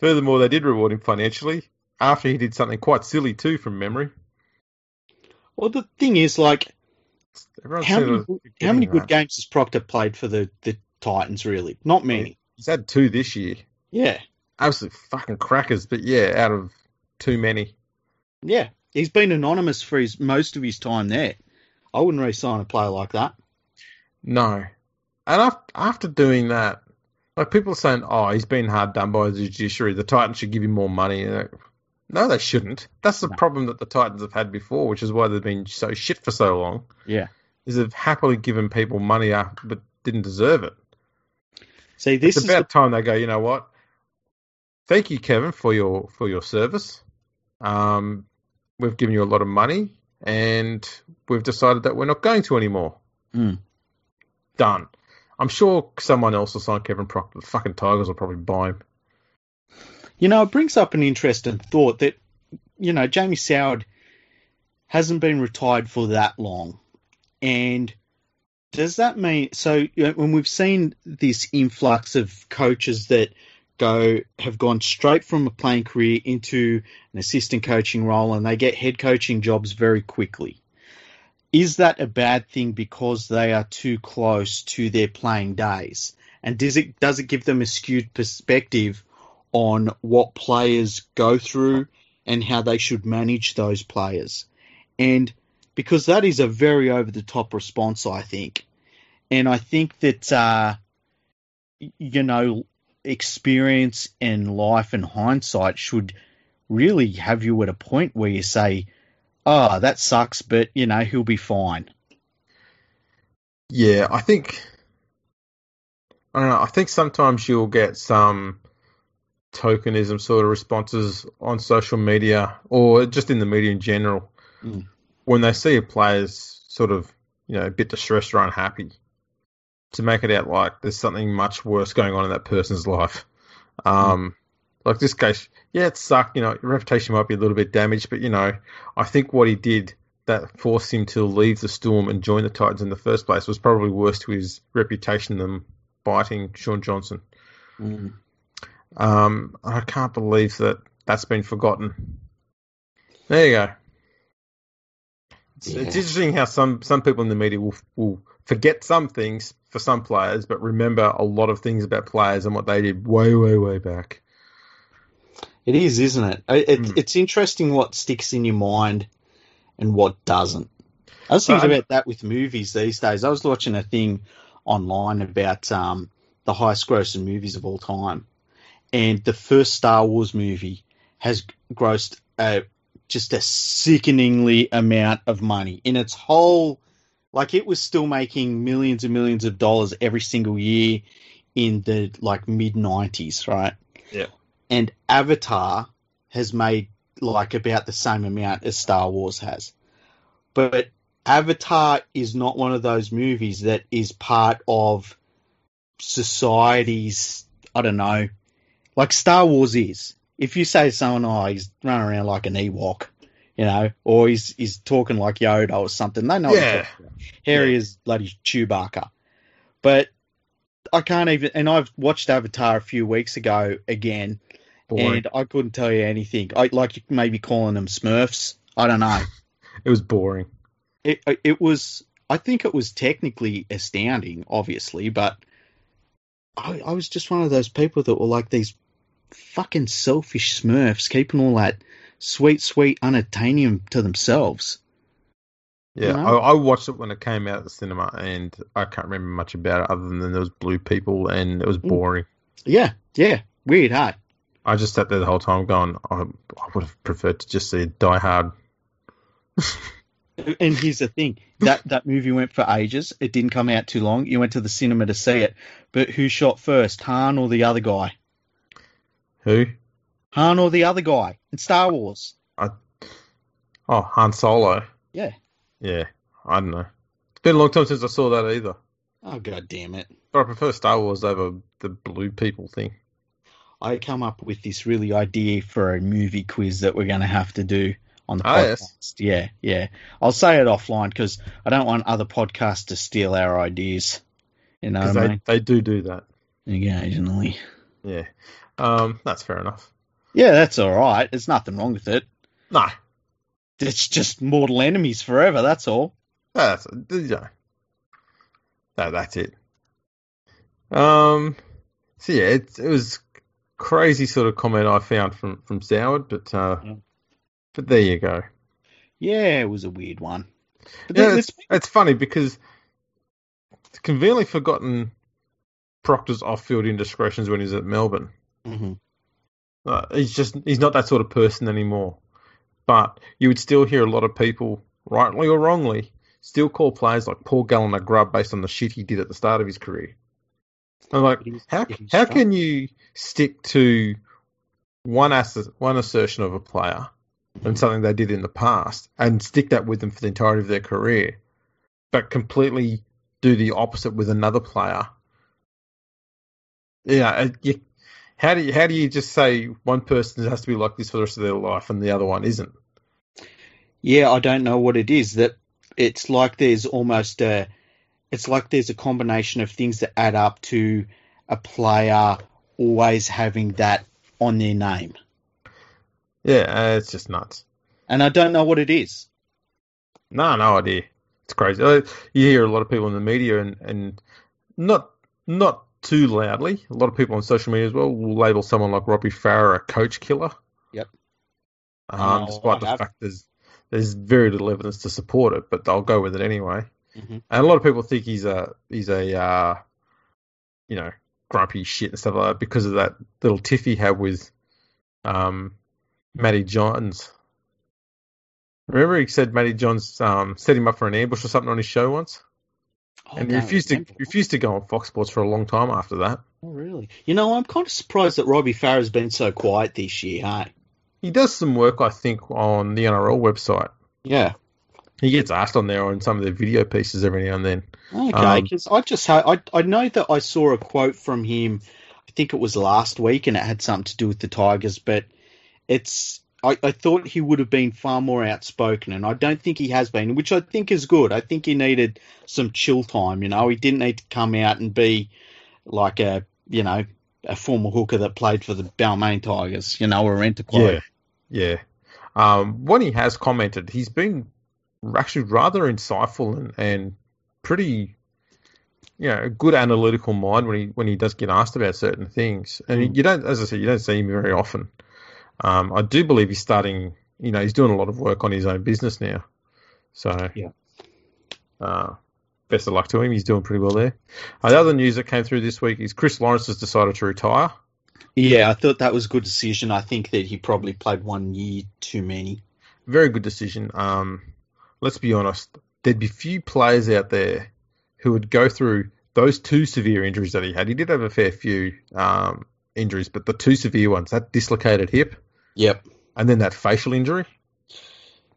Furthermore, they did reward him financially after he did something quite silly too, from memory. Well, the thing is, like, Everyone how many, good- how many good that. games has Proctor played for the, the Titans, really? Not many. He's had two this year. Yeah. Absolute fucking crackers, but yeah, out of too many. Yeah. He's been anonymous for his most of his time there. I wouldn't re sign a player like that. No. And after, after doing that, like people are saying, oh, he's been hard done by the judiciary. The Titans should give him more money. And, No, they shouldn't. That's the No. problem that the Titans have had before, which is why they've been so shit for so long. Yeah. Is they've happily given people money after, but didn't deserve it. See, this it's is about time they go. You know what? Thank you, Kevin, for your for your service. Um, we've given you a lot of money, and we've decided that we're not going to anymore. Mm. Done. I'm sure someone else will sign Kevin Proctor. The fucking Tigers will probably buy him. You know, it brings up an interesting thought that, you know, Jamie Soward hasn't been retired for that long. And does that mean so when we've seen this influx of coaches that go have gone straight from a playing career into an assistant coaching role and they get head coaching jobs very quickly. Is that a bad thing because they are too close to their playing days? And does it does it give them a skewed perspective on what players go through and how they should manage those players. And because that is a very over the top response, I think. And I think that, uh, you know, experience and life and hindsight should really have you at a point where you say, oh, that sucks, but, you know, he'll be fine. Yeah, I think. I don't know. I think sometimes you'll get some tokenism sort of responses on social media or just in the media in general Mm. when they see a player's sort of you know a bit distressed or unhappy to make it out like there's something much worse going on in that person's life. Um, Like this case, yeah, it sucked. You know, your reputation might be a little bit damaged, but you know, I think what he did that forced him to leave the Storm and join the Titans in the first place was probably worse to his reputation than biting Shaun Johnson. Mm. Um, I can't believe that that's been forgotten. There you go. It's, it's interesting how some, some people in the media will will forget some things for some players, but remember a lot of things about players and what they did way, way, way back. It is, isn't it? It, Mm. It's interesting what sticks in your mind and what doesn't. I was thinking about that with movies these days. I was watching a thing online about um, the highest grossing movies of all time, and the first Star Wars movie has grossed a, just a sickeningly amount of money in its whole Like it was still making millions and millions of dollars every single year in the like mid nineties, right? Yeah. And Avatar has made like about the same amount as Star Wars has. But Avatar is not one of those movies that is part of society's I don't know. Like Star Wars is. If you say to someone, oh, he's running around like an Ewok, you know, or he's he's talking like Yoda or something, they know Yeah. talking about. Is bloody Chewbacca. But I can't even and I've watched Avatar a few weeks ago again Boring. and I couldn't tell you anything. I like you maybe calling them Smurfs. I don't know. It was boring. it uh, it was I think it was technically astounding, obviously, but I, I was just one of those people that were like these fucking selfish Smurfs, keeping all that sweet, sweet unattainium to themselves. Yeah, You know? I, I watched it when it came out at the cinema, and I can't remember much about it other than there was blue people, and it was Mm. boring. Yeah, yeah, weird, huh? I just sat there the whole time going, I, I would have preferred to just see Die Hard. And here's the thing that that movie went for ages. It didn't come out too long. You went to the cinema to see it, but who shot first, Han or the other guy? Who? Han or the other guy in Star Wars? I, Oh, Han Solo. Yeah. Yeah, I don't know. It's been a long time since I saw that either. Oh god damn it! But I prefer Star Wars over the blue people thing. I come up with this really idea for a movie quiz that we're going to have to do on the Ah, podcast. yes. Yeah, yeah. I'll say it offline because I don't want other podcasts to steal our ideas. You know what I they, mean? they do do that. Occasionally. Yeah. Um, that's fair enough. Yeah, that's all right. There's nothing wrong with it. No, It's just mortal enemies forever. That's all. that's know, that, that's it. Um, so yeah, it, it was crazy sort of comment I found from from Soward, but uh, Yeah. but there you go. Yeah, it was a weird one. But Yeah, it's, it's funny because it's conveniently forgotten Proctor's off-field indiscretions when he's at Melbourne. Mhm. Uh, he's just he's not that sort of person anymore. But you would still hear a lot of people, rightly or wrongly, still call players like Paul Gallen a grub based on the shit he did at the start of his career. I'm like, how how can you stick to one ass- one assertion of a player and something they did in the past and stick that with them for the entirety of their career, but completely do the opposite with another player? Yeah, you, how do you how do you just say one person has to be like this for the rest of their life and the other one isn't? Yeah, I don't know what it is. That it's like there's almost a, it's like there's a combination of things that add up to a player always having that on their name, Yeah, uh, it's just nuts. and I don't know what it is. No, no idea. It's crazy. You hear a lot of people in the media and, and not not too loudly. A lot of people on social media as well will label someone like Robbie Farah a coach killer. Yep. Um, despite the fact there's there's very little evidence to support it, but they'll go with it anyway. Mhm. And a lot of people think he's a he's a uh, you know grumpy shit and stuff like that because of that little tiff he had with um, Matty Johns. Remember, he said Matty Johns um, set him up for an ambush or something on his show once, I and he refused to refused to go on Fox Sports for a long time after that. Oh, really? You know, I'm kind of surprised that Robbie Farah's been so quiet this year. Hey. He does some work, I think, on the NRL website. Yeah. He gets asked on there on some of the video pieces every now and then. Okay, Um, because I just ha- I I know that I saw a quote from him. I think it was last week, and it had something to do with the Tigers. But it's I, I thought he would have been far more outspoken, and I don't think he has been, which I think is good. I think he needed some chill time. You know, he didn't need to come out and be like a you know a former hooker that played for the Balmain Tigers. You know, or a Yeah, yeah. Um, when he has commented, he's been actually rather insightful and, and pretty, you know, a good analytical mind when he when he does get asked about certain things. And Mm. you don't, as I said, you don't see him very often. Um, I do believe he's starting. You know, he's doing a lot of work on his own business now. So Yeah. Uh, best of luck to him. He's doing pretty well there. Uh, the other news that came through this week is Chris Lawrence has decided to retire. Yeah, I thought that was a good decision. I think that he probably played one year too many. very good decision. Um, let's be honest. there'd be few players out there who would go through those two severe injuries that he had. He did have a fair few um, injuries, but the two severe ones, that dislocated hip. Yep. And then that facial injury.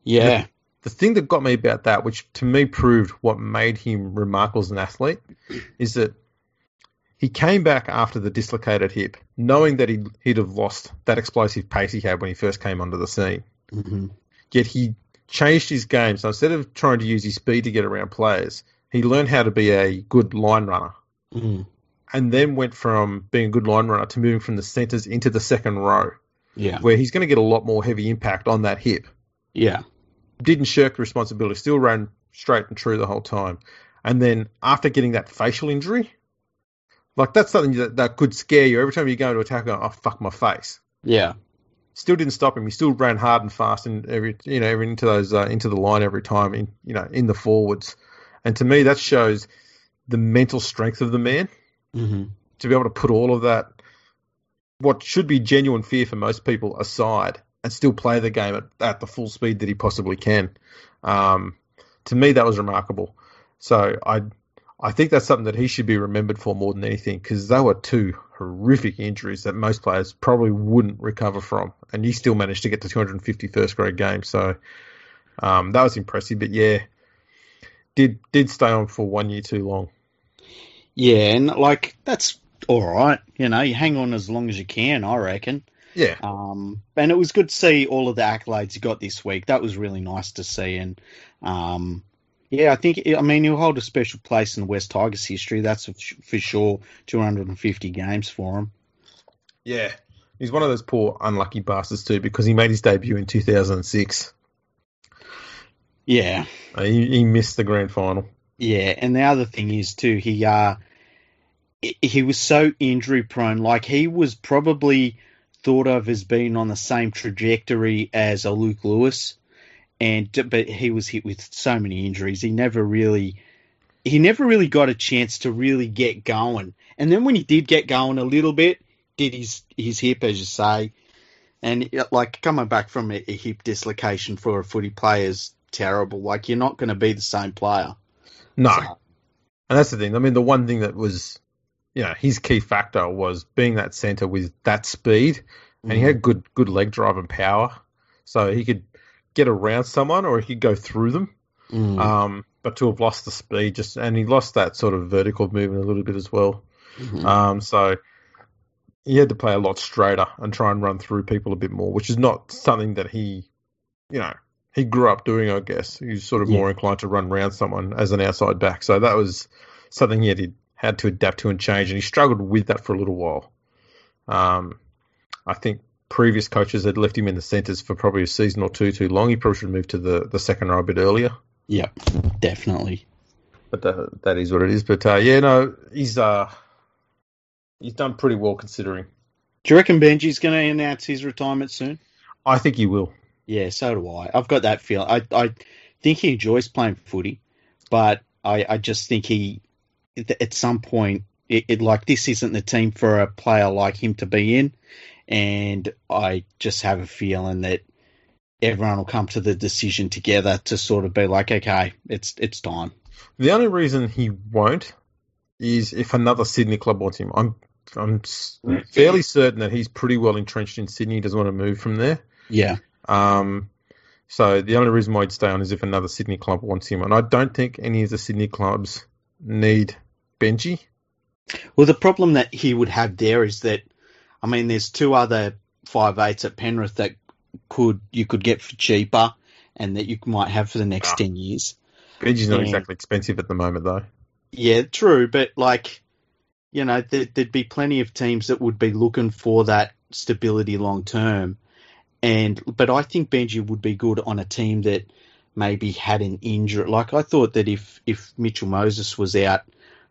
Yeah. The, the thing that got me about that, which to me proved what made him remarkable as an athlete, is that he came back after the dislocated hip, knowing that he'd, he'd have lost that explosive pace he had when he first came onto the scene. Mm-hmm. Yet he changed his game. So instead of trying to use his speed to get around players, he learned how to be a good line runner. Mm-hmm. And then went from being a good line runner to moving from the centres into the second row, Yeah. where he's going to get a lot more heavy impact on that hip. Yeah. Didn't shirk the responsibility, still ran straight and true the whole time. And then after getting that facial injury, like that's something that, that could scare you every time you go into attack. Going, oh fuck my face. Yeah. Still didn't stop him. He still ran hard and fast and every you know into those uh, into the line every time in you know in the forwards. And to me, that shows the mental strength of the man Mm-hmm. to be able to put all of that, what should be genuine fear for most people, aside and still play the game at, at the full speed that he possibly can. Um, to me, that was remarkable. So I, I think that's something that he should be remembered for more than anything because they were two horrific injuries that most players probably wouldn't recover from, and he still managed to get to 250 first grade games. So um, that was impressive. But yeah, did did stay on for one year too long. Yeah, and like that's all right. You know, you hang on as long as you can. I reckon. Yeah, Um, and it was good to see all of the accolades he got this week. That was really nice to see. And um, yeah, I think I mean he'll hold a special place in the West Tigers history. That's for sure. 250 games for him. Yeah, he's one of those poor unlucky bastards too because he made his debut in 2006. Yeah, Uh, he, he missed the grand final. yeah. And the other thing is too, he uh, he- was so injury prone. Like he was probably thought of as being on the same trajectory as a Luke Lewis, and but he was hit with so many injuries. He never really he never really got a chance to really get going. And then when he did get going a little bit, did his his hip, as you say, and like coming back from a, a hip dislocation for a footy player is terrible. Like you're not going to be the same player. No, So, and that's the thing. I mean, the one thing that was, you know, his key factor was being that centre with that speed, and he had good good leg drive and power, so he could get around someone or he could go through them. Mm. Um, but to have lost the speed, just and he lost that sort of vertical movement a little bit as well. Mhm. Um, so he had to play a lot straighter and try and run through people a bit more, which is not something that he, you know, he grew up doing. I guess he was sort of Yeah. more inclined to run around someone as an outside back. So that was something he had, had to adapt to and change, and he struggled with that for a little while. Um, I think previous coaches had left him in the centres for probably a season or two too long. He probably should have moved to the, the second row a bit earlier. Yep, definitely. But that, that is what it is. But uh, yeah, no, he's uh, he's done pretty well considering. Do you reckon Benji's going to announce his retirement soon? I think he will. Yeah, so do I. I've got that feel. I I think he enjoys playing footy, but I I just think he at some point it, it like this isn't the team for a player like him to be in, and I just have a feeling that everyone will come to the decision together to sort of be like, okay, it's it's time. The only reason he won't is if another Sydney club wants him. I'm I'm fairly certain that he's pretty well entrenched in Sydney. He doesn't want to move from there. Yeah, Um, so the only reason why he'd stay on is if another Sydney club wants him, and I don't think any of the Sydney clubs need Benji. Well, the problem that he would have there is that, I mean, there's two other five eights at Penrith that could you could get for cheaper, and that you might have for the next Ah. ten years. Benji's not Yeah. exactly expensive at the moment, though. Yeah, true, but like, you know, there, there'd be plenty of teams that would be looking for that stability long term, and but I think Benji would be good on a team that maybe had an injury. Like I thought that if if Mitchell Moses was out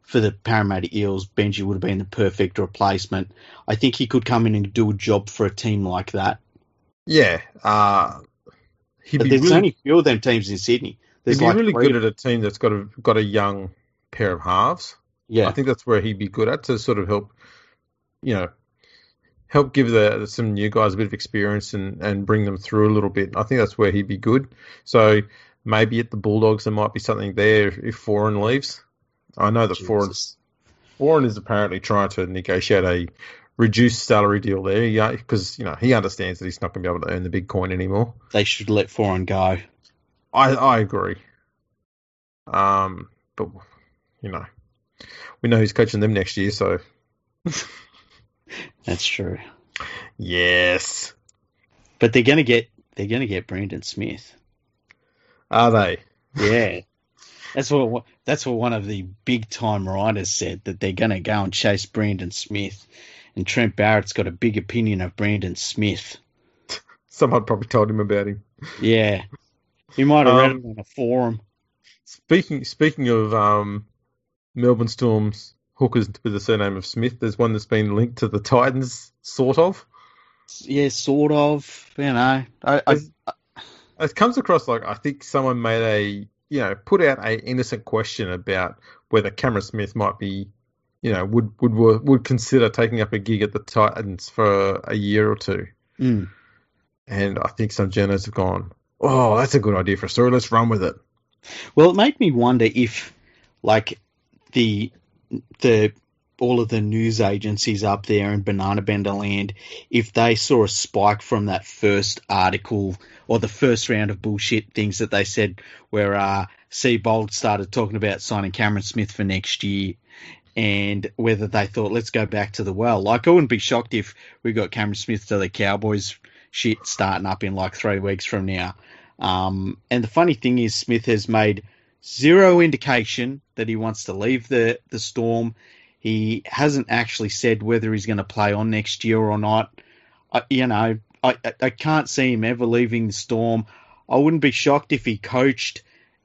for the Parramatta Eels, Benji would have been the perfect replacement. I think he could come in and do a job for a team like that. Yeah, uh, he'd But be there's really, only a few of them teams in Sydney. he'd be like really good at a team that's got a got a young pair of halves. yeah. I think that's where he'd be good at to sort of help, you know, help give the some new guys a bit of experience and, and bring them through a little bit. I think that's where he'd be good. So maybe at the Bulldogs there might be something there if Foran leaves. I know that Jesus. Foran is apparently trying to negotiate a reduced salary deal there yeah, because you know he understands that he's not going to be able to earn the big coin anymore. They should let Foran go. I I agree. Um, but you know, we know who's coaching them next year, so That's true. yes, But they're gonna get they're gonna get Brandon Smith. are they? Yeah. That's what that's what one of the big time writers said that they're going to go and chase Brandon Smith, and Trent Barrett's got a big opinion of Brandon Smith. Someone probably told him about him. Yeah, he might have read Um, it on a forum. Speaking speaking of um, Melbourne Storm's hookers with the surname of Smith, there's one that's been linked to the Titans, sort of. Yeah, sort of. You know, I, I It comes across like I think someone made a you know put out a innocent question about whether Cameron Smith might be you know would would would consider taking up a gig at the Titans for a year or two, mm, and I think some journalists have gone, oh, that's a good idea for a story. Let's run with it. well, it made me wonder if, like, the the all of the news agencies up there in Banana Bender land, if they saw a spike from that first article or the first round of bullshit things that they said, where uh, Seibold started talking about signing Cameron Smith for next year, and whether they thought let's go back to the well. Like I wouldn't be shocked if we got Cameron Smith to the Cowboys shit starting up in like three weeks from now. Um, and the funny thing is, Smith has made zero indication that he wants to leave the the Storm. He hasn't actually said whether he's going to play on next year or not. I, you know, I, I- can't see him ever leaving the Storm. I wouldn't be shocked if he coached,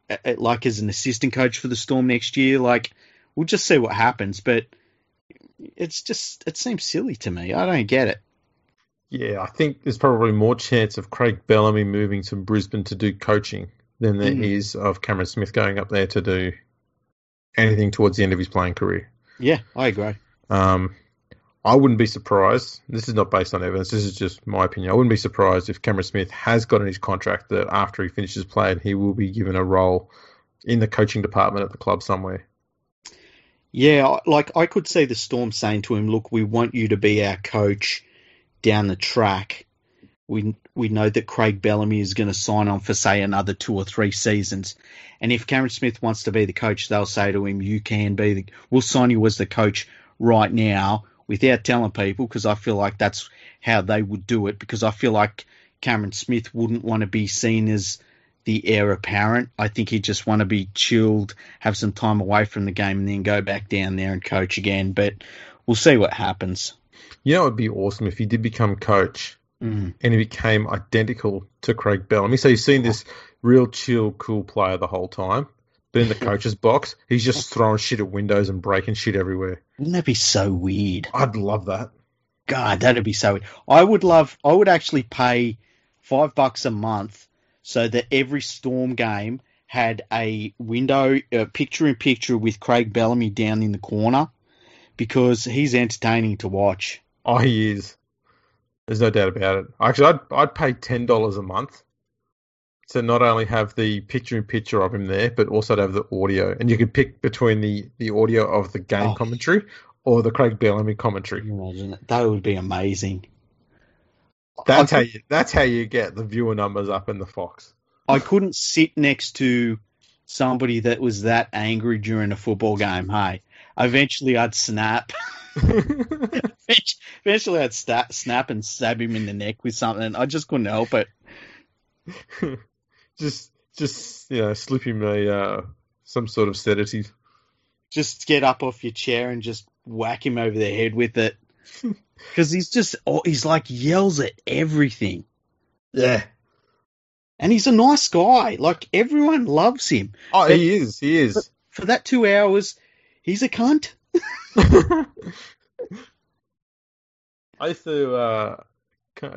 uh, like as an assistant coach for the Storm next year. Like, we'll just see what happens. But it's just, it seems silly to me. I don't get it. Yeah, I think there's probably more chance of Craig Bellamy moving to Brisbane to do coaching than there Mm. is of Cameron Smith going up there to do anything towards the end of his playing career. Yeah, I agree. Um, I wouldn't be surprised. This is not based on evidence. This is just my opinion. I wouldn't be surprised if Cameron Smith has got in his contract that after he finishes playing, he will be given a role in the coaching department at the club somewhere. Yeah, like I could see the Storm saying to him, "Look, we want you to be our coach down the track. We we know that Craig Bellamy is going to sign on for say another two or three seasons, and if Cameron Smith wants to be the coach, they'll say to him, "You can be the. We'll sign you as the coach right now without telling people, because I feel like that's how they would do it. Because I feel like Cameron Smith wouldn't want to be seen as." The heir apparent. I think he'd just want to be chilled, have some time away from the game, and then go back down there and coach again. But we'll see what happens. You know, it would be awesome if he did become coach Mm. and he became identical to Craig Bellamy. So you've seen this real chill, cool player the whole time. But in the coach's box, he's just throwing shit at windows and breaking shit everywhere. Wouldn't that be so weird? I'd love that. God, that'd be so weird. I would love. I would actually pay five bucks a month so that every Storm game had a window, uh, picture in picture with Craig Bellamy down in the corner, because he's entertaining to watch. Oh, he is. There's no doubt about it. Actually, I'd I'd pay ten dollars a month to not only have the picture in picture of him there, but also to have the audio, and you could pick between the the audio of the game Oh. commentary or the Craig Bellamy commentary. Imagine that. That would be amazing. That's I how you that's how you get the viewer numbers up in the Fox. I couldn't sit next to somebody that was that angry during a football game. Hey, eventually I'd snap. eventually I'd sta snap and stab him in the neck with something. I just couldn't help it. just just you know, slip him a uh, some sort of sedative. Just get up off your chair and just whack him over the head with it. Because he's just, oh, he's like yells at everything. Yeah. And he's a nice guy. Like everyone loves him. Oh, he is. He is. For that two hours, he's a cunt. I used to uh,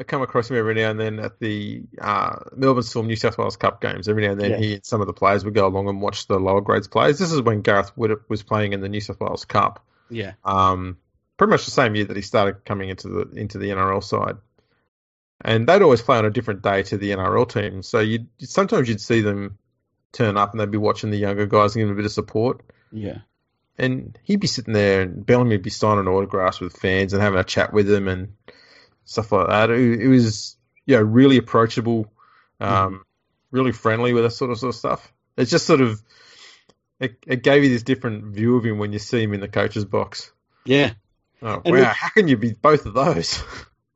come across him every now and then at the uh, Melbourne Storm New South Wales Cup games. Every now and then, Yeah. he and some of the players would go along and watch the lower grades players. This is when Gareth Wood was playing in the New South Wales Cup. Yeah. Um, pretty much the same year that he started coming into the into the NRL side. And they'd always play on a different day to the NRL team. So you sometimes you'd see them turn up and they'd be watching the younger guys and giving a bit of support. Yeah. And he'd be sitting there and Bellamy would be signing autographs with fans and having a chat with them and stuff like that. It, it was, you know, really approachable, um, mm. really friendly with that sort of, sort of stuff. It's just sort of, it, it gave you this different view of him when you see him in the coach's box. Yeah. Oh, and wow, how can you be both of those?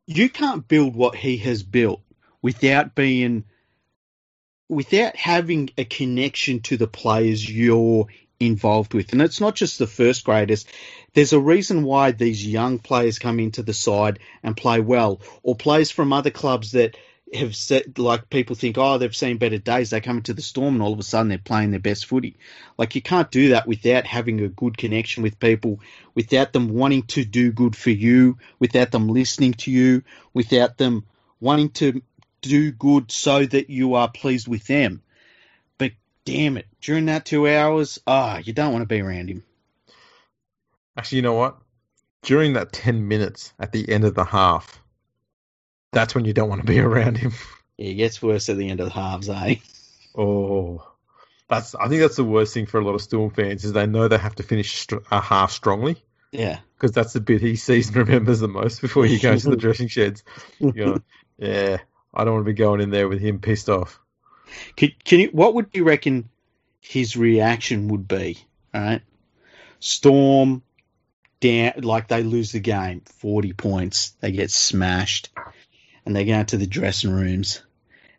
You can't build what he has built without being without having a connection to the players you're involved with. And it's not just the first graders. There's a reason why these young players come into the side and play well, or players from other clubs that have said, like people think, oh, they've seen better days. They come into the storm and all of a sudden they're playing their best footy. Like you can't do that without having a good connection with people, without them wanting to do good for you, without them listening to you, without them wanting to do good so that you are pleased with them. Damn it, during that two hours, ah, oh, you don't want to be around him. Actually, you know what? During that 10 minutes at the end of the half, that's when you don't want to be around him. Yeah, it gets worse at the end of the halves, eh? Oh, that's. I think that's the worst thing for a lot of Storm fans is they know they have to finish a half strongly. Yeah, because that's the bit he sees and remembers the most before he goes to the dressing sheds. You know, yeah, I don't want to be going in there with him pissed off. Can, can you? What would you reckon his reaction would be? All right, Storm down, like they lose the game, forty points, they get smashed, and they go to the dressing rooms,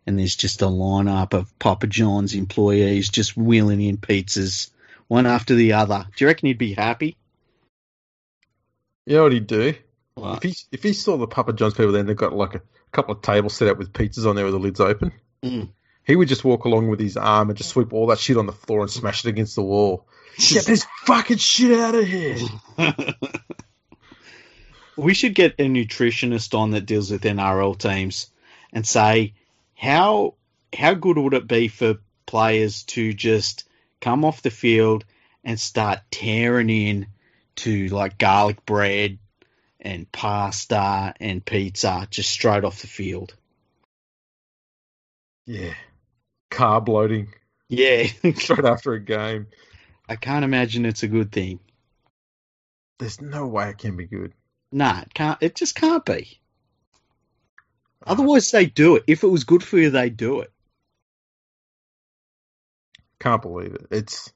and there's just a lineup of Papa John's employees just wheeling in pizzas, one after the other. Do you reckon he'd be happy? Yeah, know what he'd do? What? If he if he saw the Papa John's people, then they've got like a couple of tables set up with pizzas on there with the lids open. Mm. He would just walk along with his arm and just sweep all that shit on the floor and smash it against the wall. Get this fucking shit out of here. we should get a nutritionist on that deals with NRL teams and say how how good would it be for players to just come off the field and start tearing in to like garlic bread and pasta and pizza just straight off the field. Yeah. Carb loading. Yeah. straight after a game. I can't imagine it's a good thing. There's no way it can be good. Nah, it can't it just can't be. Otherwise they do it. If it was good for you, they do it. Can't believe it. It's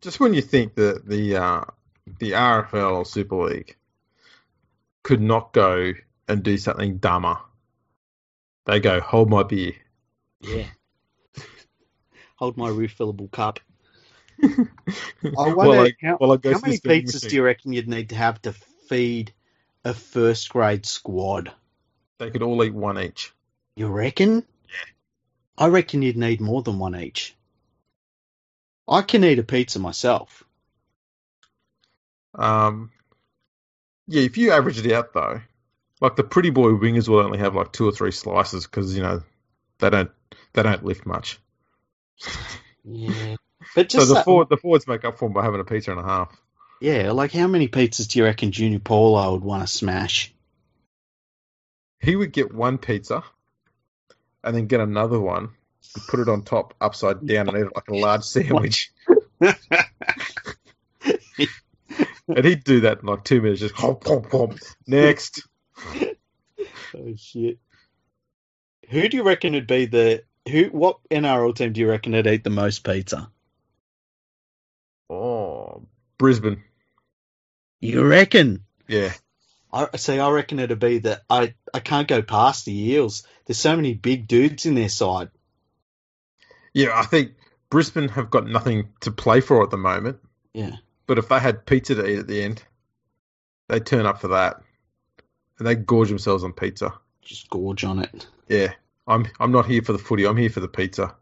just when you think that the uh, the RFL or Super League could not go and do something dumber, they go hold my beer. Yeah. hold my refillable cup. I wonder well, I, how, well, how many pizzas machine. do you reckon you'd need to have to feed a first grade squad? They could all eat one each. You reckon? Yeah. I reckon you'd need more than one each. I can eat a pizza myself. Um, yeah, if you average it out though, like the pretty boy wingers will only have like two or three slices because you know they don't they don't lift much. Yeah, but just so the forward, the forwards make up for them by having a pizza and a half. Yeah, like how many pizzas do you reckon Junior Paulo would want to smash? He would get one pizza, and then get another one, and put it on top, upside down, and eat it like a large sandwich. and he'd do that in like two minutes, just hop, hop, hop. Next. oh shit! Who do you reckon would be the who? What NRL team do you reckon would eat the most pizza? Oh, Brisbane. You reckon? Yeah. I see. I reckon it'd be that I I can't go past the Eels. There's so many big dudes in their side. Yeah, I think Brisbane have got nothing to play for at the moment. Yeah. But if they had pizza to eat at the end, they'd turn up for that. And they gorge themselves on pizza. Just gorge on it. Yeah. I'm I'm not here for the footy, I'm here for the pizza.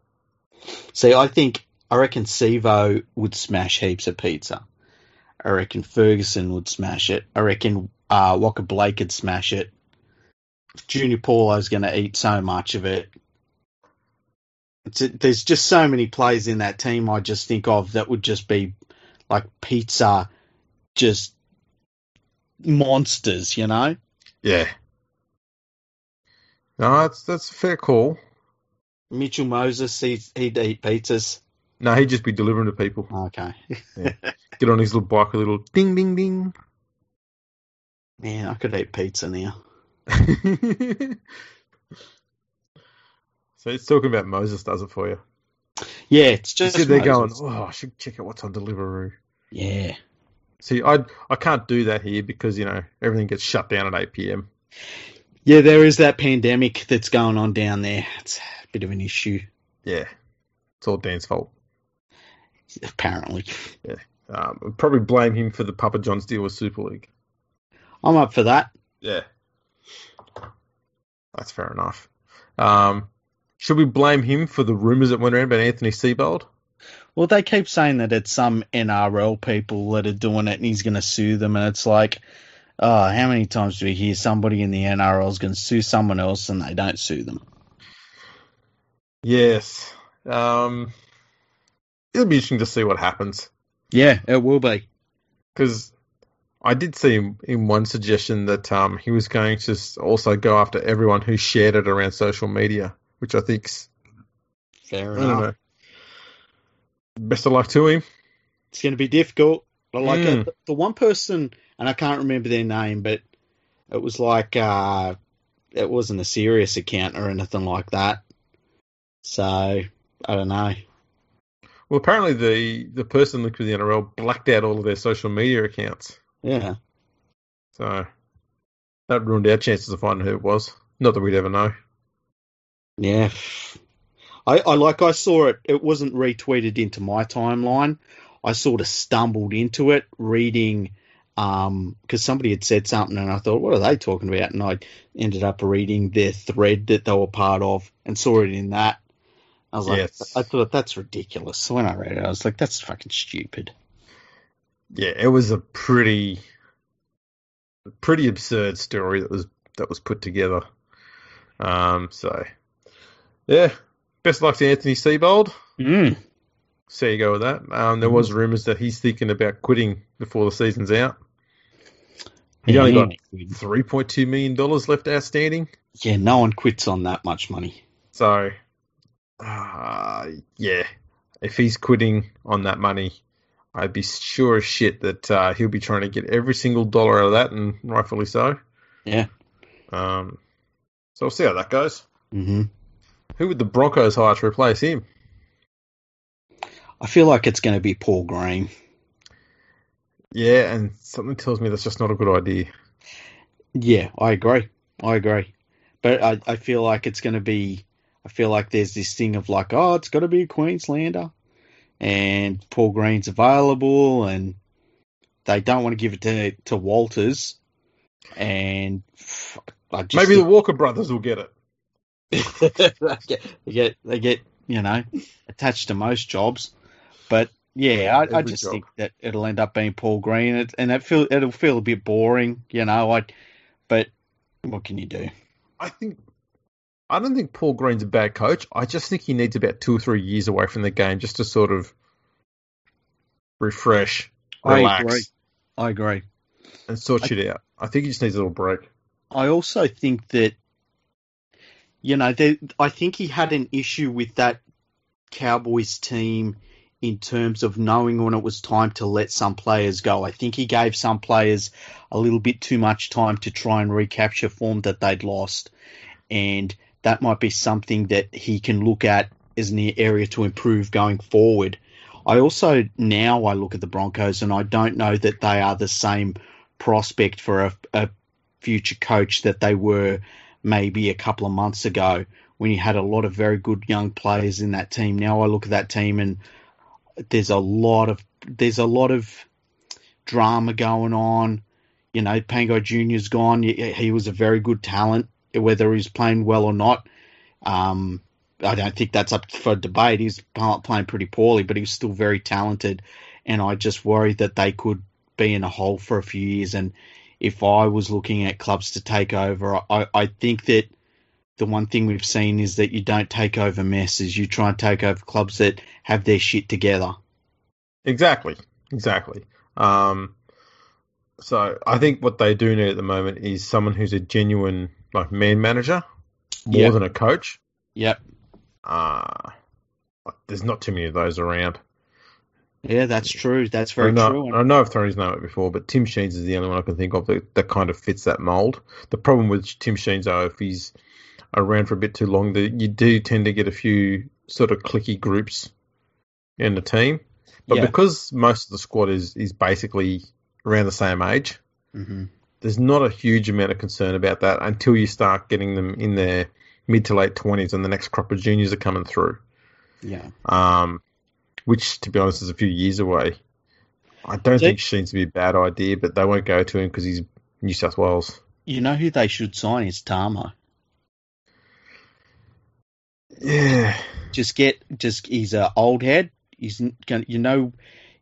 See, I think I reckon Sivo would smash heaps of pizza. I reckon Ferguson would smash it. I reckon uh, Waqa Blake would smash it. Junior Paulo's going to eat so much of it. A, there's just so many players in that team I just think of that would just be like pizza, just monsters, you know? Yeah. No, that's that's a fair call. Mitchell Moses, he'd, he'd eat pizzas. No, he'd just be delivering to people. Okay. Get on his little bike, a little ding, ding, ding. Man, I could eat pizza now. so it's talking about Moses does it for you. Yeah, it's just. sit there going, oh, I should check out what's on Deliveroo. Yeah. See, I I can't do that here because you know everything gets shut down at eight p.m. Yeah, there is that pandemic that's going on down there. It's a bit of an issue, Yeah, it's all Dan's fault. apparently. Um, I'd probably blame him for the Papa John's deal with Super League. I'm up for that. Yeah, that's fair enough. Um, should we blame him for the rumours that went around about Anthony Seibold? Well, they keep saying that it's some NRL people that are doing it and he's going to sue them. And it's like, oh, how many times do we hear somebody in the NRL is going to sue someone else and they don't sue them? Yes. Um, it'll be interesting to see what happens Yeah, it will be. because I did see in, in one suggestion that um, he was going to also go after everyone who shared it around social media, which I think's Fair I don't enough. know. Best of luck to him. It's going to be difficult. But like Mm. uh, the one person, and I can't remember their name, but it was like uh, it wasn't a serious account or anything like that. So I don't know. Well, apparently the the person linked with the NRL blacked out all of their social media accounts, Yeah, so that ruined our chances of finding who it was. Not that we'd ever know. yeah. I, I like I saw it. It wasn't retweeted into my timeline. I sort of stumbled into it reading um because somebody had said something and I thought, what are they talking about? And I ended up reading their thread that they were part of and saw it in that. I was like, I thought that's ridiculous. So when I read it, I was like, that's fucking stupid. Yeah, it was a pretty, pretty absurd story that was that was put together. Um, so yeah, best of luck to Anthony Seibold. Mm. So you go with that. Um, there was rumours that he's thinking about quitting before the season's out. He only got three point two million dollars left outstanding. yeah, no one quits on that much money. So, uh, yeah, if he's quitting on that money, I'd be sure as shit that uh, he'll be trying to get every single dollar out of that, and rightfully so. Yeah. Um, so we'll see how that goes. hmm Who would the Broncos hire to replace him? I feel like it's going to be Paul Green. Yeah, and something tells me that's just not a good idea. Yeah, I agree. I agree. But I, I feel like it's going to be. I feel like there's this thing of like, oh, it's got to be a Queenslander, and Paul Green's available, and they don't want to give it to to Walters, and I just Maybe the Walker brothers will get it. they get they get they get you know attached to most jobs, but yeah, I, I just job. think that it'll end up being Paul Green, it, and it feel it'll feel a bit boring, you know. I, but what can you do? I think. I don't think Paul Green's a bad coach. I just think he needs about two or three years away from the game just to sort of refresh, relax, I agree. I agree. and sort shit out. I think he just needs a little break. I also think that, you know, there, I think he had an issue with that Cowboys team in terms of knowing when it was time to let some players go. I think he gave some players a little bit too much time to try and recapture form that they'd lost. And that might be something that he can look at as an area to improve going forward. I also now I look at the Broncos and I don't know that they are the same prospect for a, a future coach that they were maybe a couple of months ago when you had a lot of very good young players in that team. Now I look at that team and there's a lot of there's a lot of drama going on. You know, Pangai Junior's gone. He was a very good talent, whether he's playing well or not. Um, I don't think that's up for debate. He's playing pretty poorly, but he's still very talented. And I just worry that they could be in a hole for a few years. And if I was looking at clubs to take over, I, I think that the one thing we've seen is that you don't take over messes. You try and take over clubs that have their shit together. Exactly, exactly. Um, so I think what they do need at the moment is someone who's a genuine like man manager more Yep. than a coach. Yep. uh, there's not too many of those around. Yeah, that's true. That's very I know, true. I know I've thrown his name out before, but Tim Sheens is the only one I can think of that, that kind of fits that mold. The problem with Tim Sheens, though, if he's around for a bit too long, the, you do tend to get a few sort of clicky groups in the team. But Yeah. because most of the squad is, is basically around the same age, hmm there's not a huge amount of concern about that until you start getting them in their mid to late 20s and the next crop of juniors are coming through, Yeah. um, which, to be honest, is a few years away. I don't See- think Sheen's to be a bad idea, but they won't go to him because he's New South Wales. You know who they should sign is Tamou. Yeah. Just get, just he's a old head. He's gonna, you know,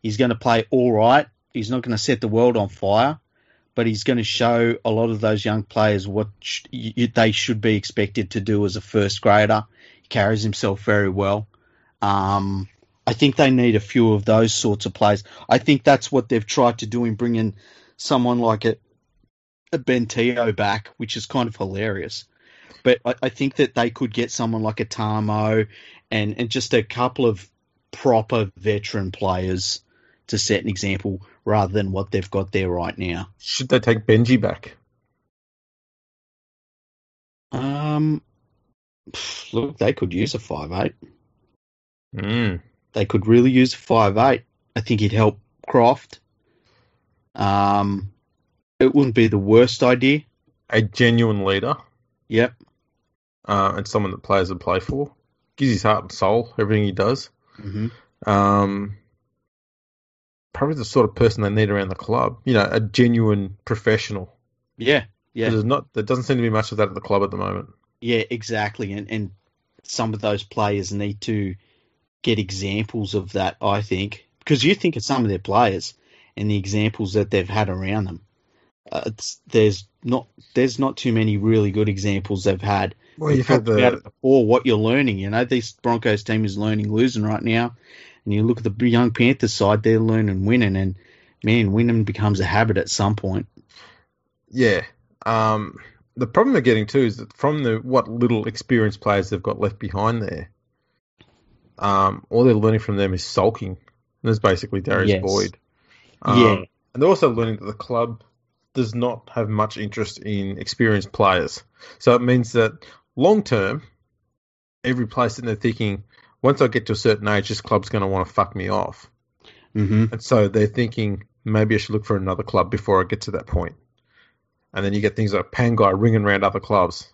he's going to play all right. He's not going to set the world on fire, but he's going to show a lot of those young players what sh- y- they should be expected to do as a first grader. He carries himself very well. Um, I think they need a few of those sorts of players. I think that's what they've tried to do in bringing someone like a, a Bentio back, which is kind of hilarious. But I, I think that they could get someone like a Tamou and, and just a couple of proper veteran players to set an example rather than what they've got there right now. Should they take Benji back? Um, look, they could use a five eight. Mm. They could really use a five eight. I think he'd help Croft. Um, it wouldn't be the worst idea. A genuine leader Yep. Uh, and someone that players would play for. Gives his heart and soul, everything he does. hmm Um, probably the sort of person they need around the club. You know, a genuine professional. Yeah. Yeah. There's not. There doesn't seem to be much of that at the club at the moment. Yeah, exactly. And and some of those players need to get examples of that, I think. Because you think of some of their players and the examples that they've had around them. Uh, it's, there's not there's not too many really good examples they've had. Well, you've had the before, what you're learning. You know, this Broncos team is learning losing right now. And you look at the young Panthers side, they're learning winning. And man, winning becomes a habit at some point. yeah. Um, the problem they're getting too is that from the what little experienced players they've got left behind there, um, all they're learning from them is sulking. And That's basically Darius Yes. Boyd. Um, Yeah. And they're also learning that the club does not have much interest in experienced players. So it means that long term, every player sitting there thinking, once I get to a certain age, this club's going to want to fuck me off. hmm And so they're thinking, maybe I should look for another club before I get to that point. And then you get things like Pangai ringing around other clubs.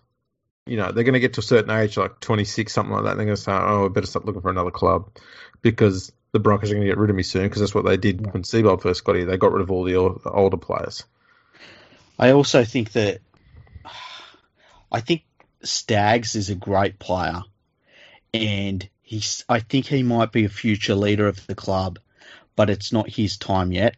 You know, they're going to get to a certain age, like 26, something like that. They're going to say, oh, I better start looking for another club because the Broncos are going to get rid of me soon because that's what they did when Seibold first got here. They got rid of all the older players. I also think that I think Staggs is a great player, and he's. I think he might be a future leader of the club, but it's not his time yet.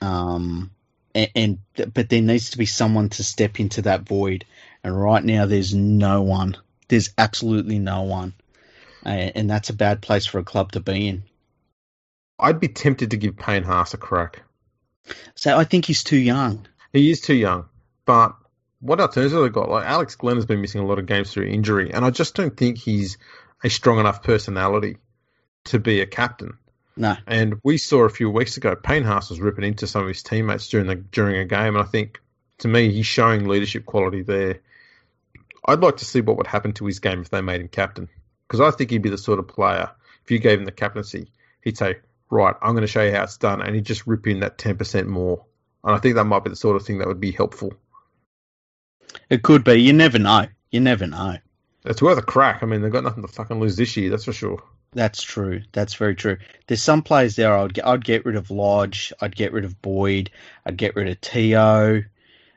Um, and, and but there needs to be someone to step into that void, and right now there's no one. There's absolutely no one, and, and that's a bad place for a club to be in. I'd be tempted to give Payne Haas a crack. So I think he's too young. He is too young, but what alternatives have they got? Like Alex Glenn has been missing a lot of games through injury, and I just don't think he's a strong enough personality to be a captain. No, And we saw a few weeks ago, Payne Haas was ripping into some of his teammates during the during a game, and I think to me he's showing leadership quality there. I'd like to see what would happen to his game if they made him captain, because I think he'd be the sort of player if you gave him the captaincy, he'd say, "Right, I'm going to show you how it's done," and he'd just rip in that ten percent more. And I think that might be the sort of thing that would be helpful. it could be. You never know. You never know. It's worth a crack. I mean, they've got nothing to fucking lose this year, that's for sure. That's true. That's very true. There's some players there. I'd get, I'd get rid of Lodge. I'd get rid of Boyd. I'd get rid of Tio.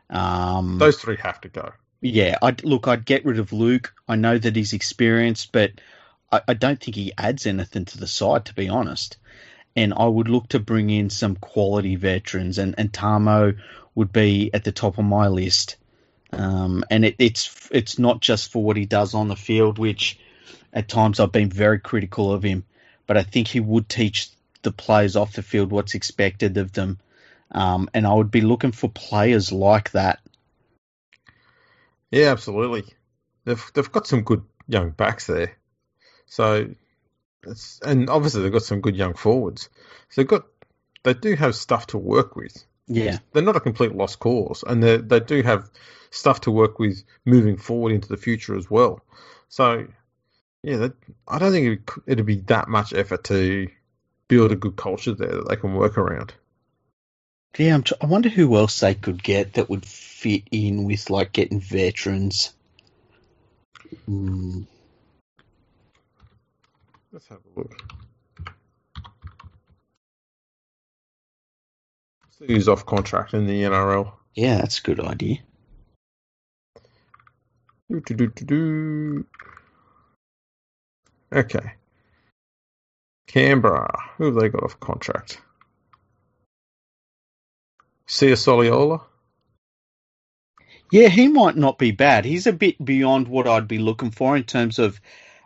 Um, Those three have to go. yeah. I'd look. I'd get rid of Luke. I know that he's experienced, but I, I don't think he adds anything to the side, to be honest. And I would look to bring in some quality veterans, and and Tamou would be at the top of my list. Um, and it, it's it's not just for what he does on the field, which at times I've been very critical of him, but I think he would teach the players off the field what's expected of them. Um, and I would be looking for players like that. Yeah, absolutely. They've they've got some good young backs there. So, it's, and obviously they've got some good young forwards. So they've got, they do have stuff to work with. Yeah. They're not a complete lost cause, and they they do have stuff to work with moving forward into the future as well. So, yeah, that, I don't think it'd, it'd be that much effort to build a good culture there that they can work around. Yeah, I'm tr- I wonder who else they could get that would fit in with like getting veterans. Hmm. Let's have a look. See who's off contract in the NRL. Yeah, that's a good idea. Do, do, do, do, do. Okay. Canberra. Who have they got off contract? Sia Soliola? Yeah, he might not be bad. He's a bit beyond what I'd be looking for in terms of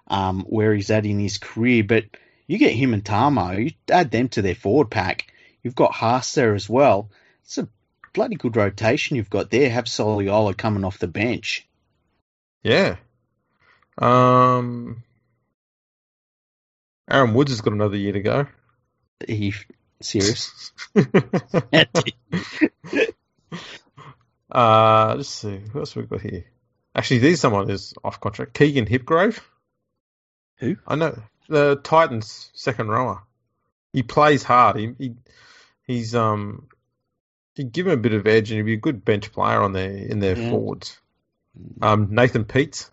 um, where he's at in his career. But you get him and Tamou, you add them to their forward pack. You've got Haas there as well. It's a bloody good rotation you've got there. Have Soliola coming off the bench. Yeah. Um, Aaron Woods has got another year to go. Are you serious? uh, let's see. Who else have we got here? Actually, there's someone who's off contract. Keegan Hipgrave. Who? I know. The Titans second rower. He plays hard. He, he he's um he give him a bit of edge and he'd be a good bench player on their in their Yeah. forwards. Um, Nathan Peets.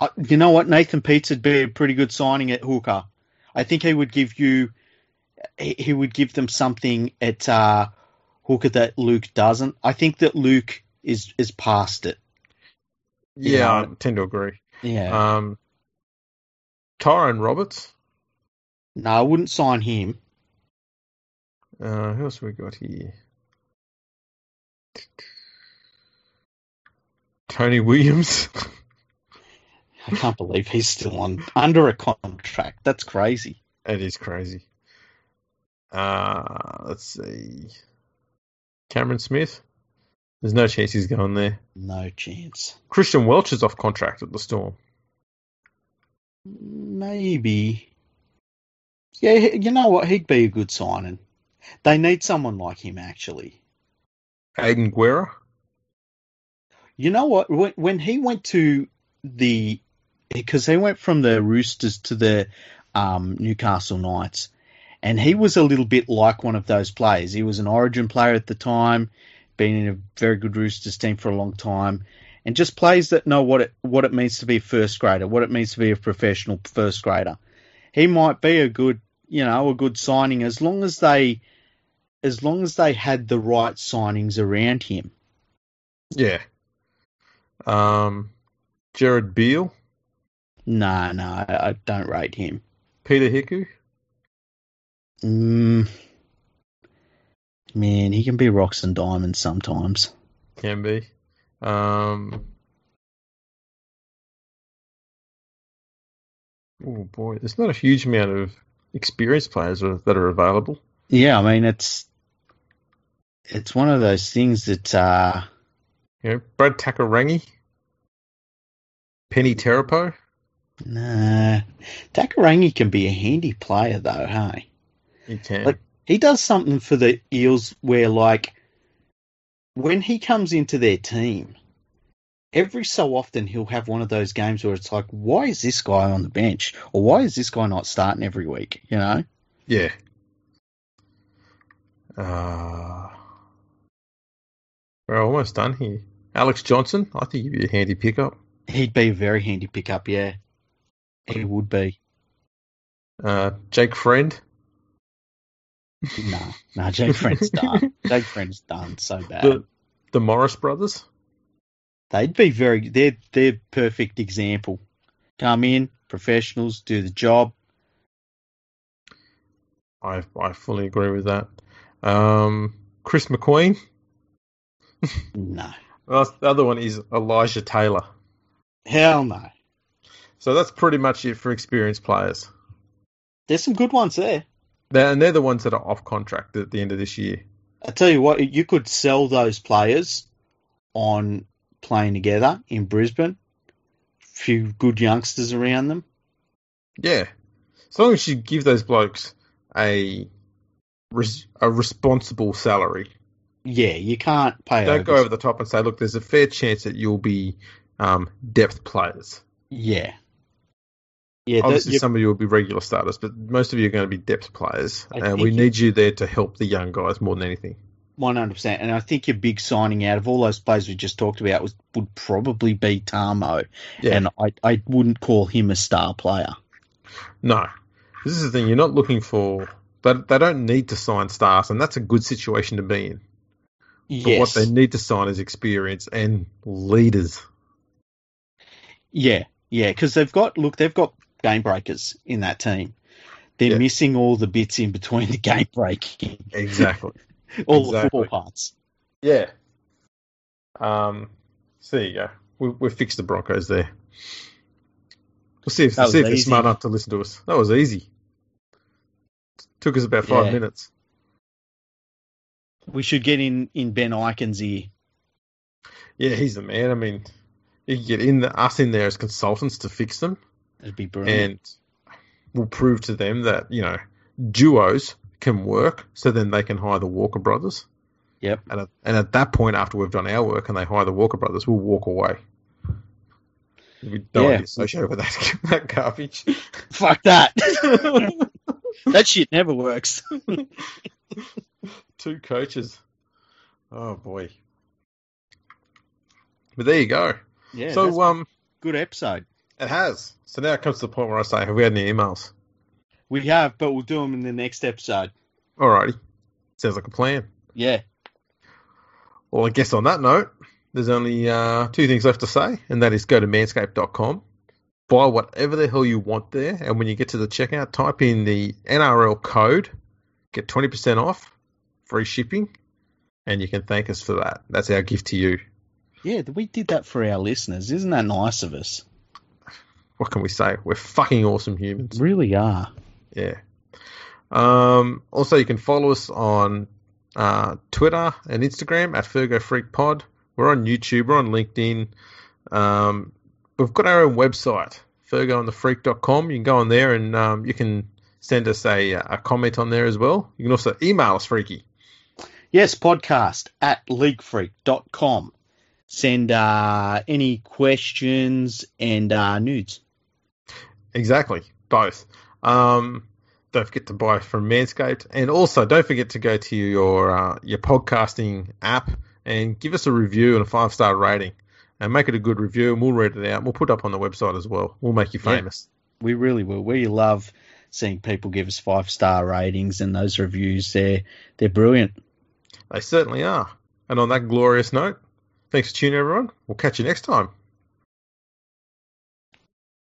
Uh, you know what? Nathan Peets would be a pretty good signing at hooker. I think he would give you, he he would give them something at uh, hooker that Luke doesn't. I think that Luke is is past it. Yeah, Yeah. I tend to agree. Yeah. Um, Tyrone Roberts. no, I wouldn't sign him. Uh, who else have we got here? Tony Williams. I can't believe he's still on under a contract. That's crazy. It is crazy. Uh, let's see. Cameron Smith. There's no chance he's going there. No chance. Christian Welch is off contract at the Storm. Maybe. Yeah, you know what? He'd be a good signing. They need someone like him, actually. Aidan Guerra. You know what? When, when he went to the, because he went from the Roosters to the um, Newcastle Knights, and he was a little bit like one of those players. He was an Origin player at the time, been in a very good Roosters team for a long time, and just players that know what it what it means to be a first grader, what it means to be a professional first grader. He might be a good, you know, a good signing as long as they, as long as they had the right signings around him. Yeah. Um, Jared Beale. No, no, I, I don't rate him. Peter Hiku. Mm, man, he can be rocks and diamonds sometimes. Can be. Um, oh boy, there's not a huge amount of experienced players that are available. Yeah, I mean it's it's one of those things that uh, You know, Brad Takairangi, Peni Terepo. nah, Takairangi can be a handy player though. Hey, He can. Like- he does something for the Eels where like when he comes into their team. Every so often, he'll have one of those games where it's like, why is this guy on the bench? Or why is this guy not starting every week? You know? yeah. Uh, we're almost done here. Alex Johnson, I think he'd be a handy pickup. He'd be a very handy pickup, yeah. He would be. Uh, Jake Friend. No, no, Jake Friend's done. Jake Friend's done so bad. The the Morris brothers. They'd be very. They're they're perfect example. Come in, professionals, do the job. I I fully agree with that. Um, Chris McQueen. No, Well, the other one is Elijah Taylor. hell no. So that's pretty much it for experienced players. There's some good ones there. They're, and they're the ones that are off contract at the end of this year. I tell you what, you could sell those players on playing together in Brisbane. Few good youngsters around them. Yeah, as long as you give those blokes a res- a responsible salary. Yeah, you can't pay. Don't go over the top and say, look, there's a fair chance that you'll be um, depth players. Yeah. Yeah, Obviously, some of you will be regular starters, but most of you are going to be depth players, I and we need you there to help the young guys more than anything. One hundred percent, and I think your big signing out of all those players we just talked about was would probably be Tamou, Yeah. and I I wouldn't call him a star player. No, this is the thing. You're not looking for. But they don't need to sign stars, and that's a good situation to be in. But what they need to sign is experience and leaders. yeah, yeah, because they've got look, they've got game breakers in that team. They're Yeah. missing all the bits in between the game breaking, Exactly. all the football parts. yeah. Um. So there you go. We, we've fixed the Broncos there. We'll see if, see if they're smart enough to listen to us. That was easy. Took us about five Yeah. minutes. We should get in in Ben Ikin's ear. Yeah, he's the man. I mean, you can get in the, us in there as consultants to fix them. It'd be brilliant. and we'll prove to them that you know duos can work. So then they can hire the Walker brothers. Yep. And at, and at that point, after we've done our work and they hire the Walker brothers, we'll walk away. We don't Yeah. be associated with that, that garbage. Fuck that. that shit never works. Two coaches. Oh boy. But there you go. Yeah. so um, good episode. It has. So now it comes to the point where I say, have we had any emails? We have, but we'll do them in the next episode. Alrighty. Sounds like a plan. Yeah. Well, I guess on that note, there's only uh, two things left to say, and that is go to manscaped.com, buy whatever the hell you want there, and when you get to the checkout, type in the NRL code, get 20% off, free shipping, and you can thank us for that. That's our gift to you. Yeah, we did that for our listeners. Isn't that nice of us? What can we say? We're fucking awesome humans. Really are. Yeah. Um, also, you can follow us on uh, Twitter and Instagram at Fergo Freak Pod. We're on YouTube. We're on LinkedIn. Um, we've got our own website, FergoandTheFreak.com. You can go on there and um, you can send us a, a comment on there as well. You can also email us, Freaky. Yes, podcast at leaguefreak.com. Send uh, any questions and uh, nudes. Exactly, both. Um, don't forget to buy from Manscaped, and also don't forget to go to your uh, your podcasting app and give us a review and a five star rating, and make it a good review, and we'll read it out. We'll put it up on the website as well. We'll make you Yeah. famous. We really will. We love seeing people give us five star ratings and those reviews. They're, they're brilliant. They certainly are. And on that glorious note, thanks for tuning, in, everyone. We'll catch you next time.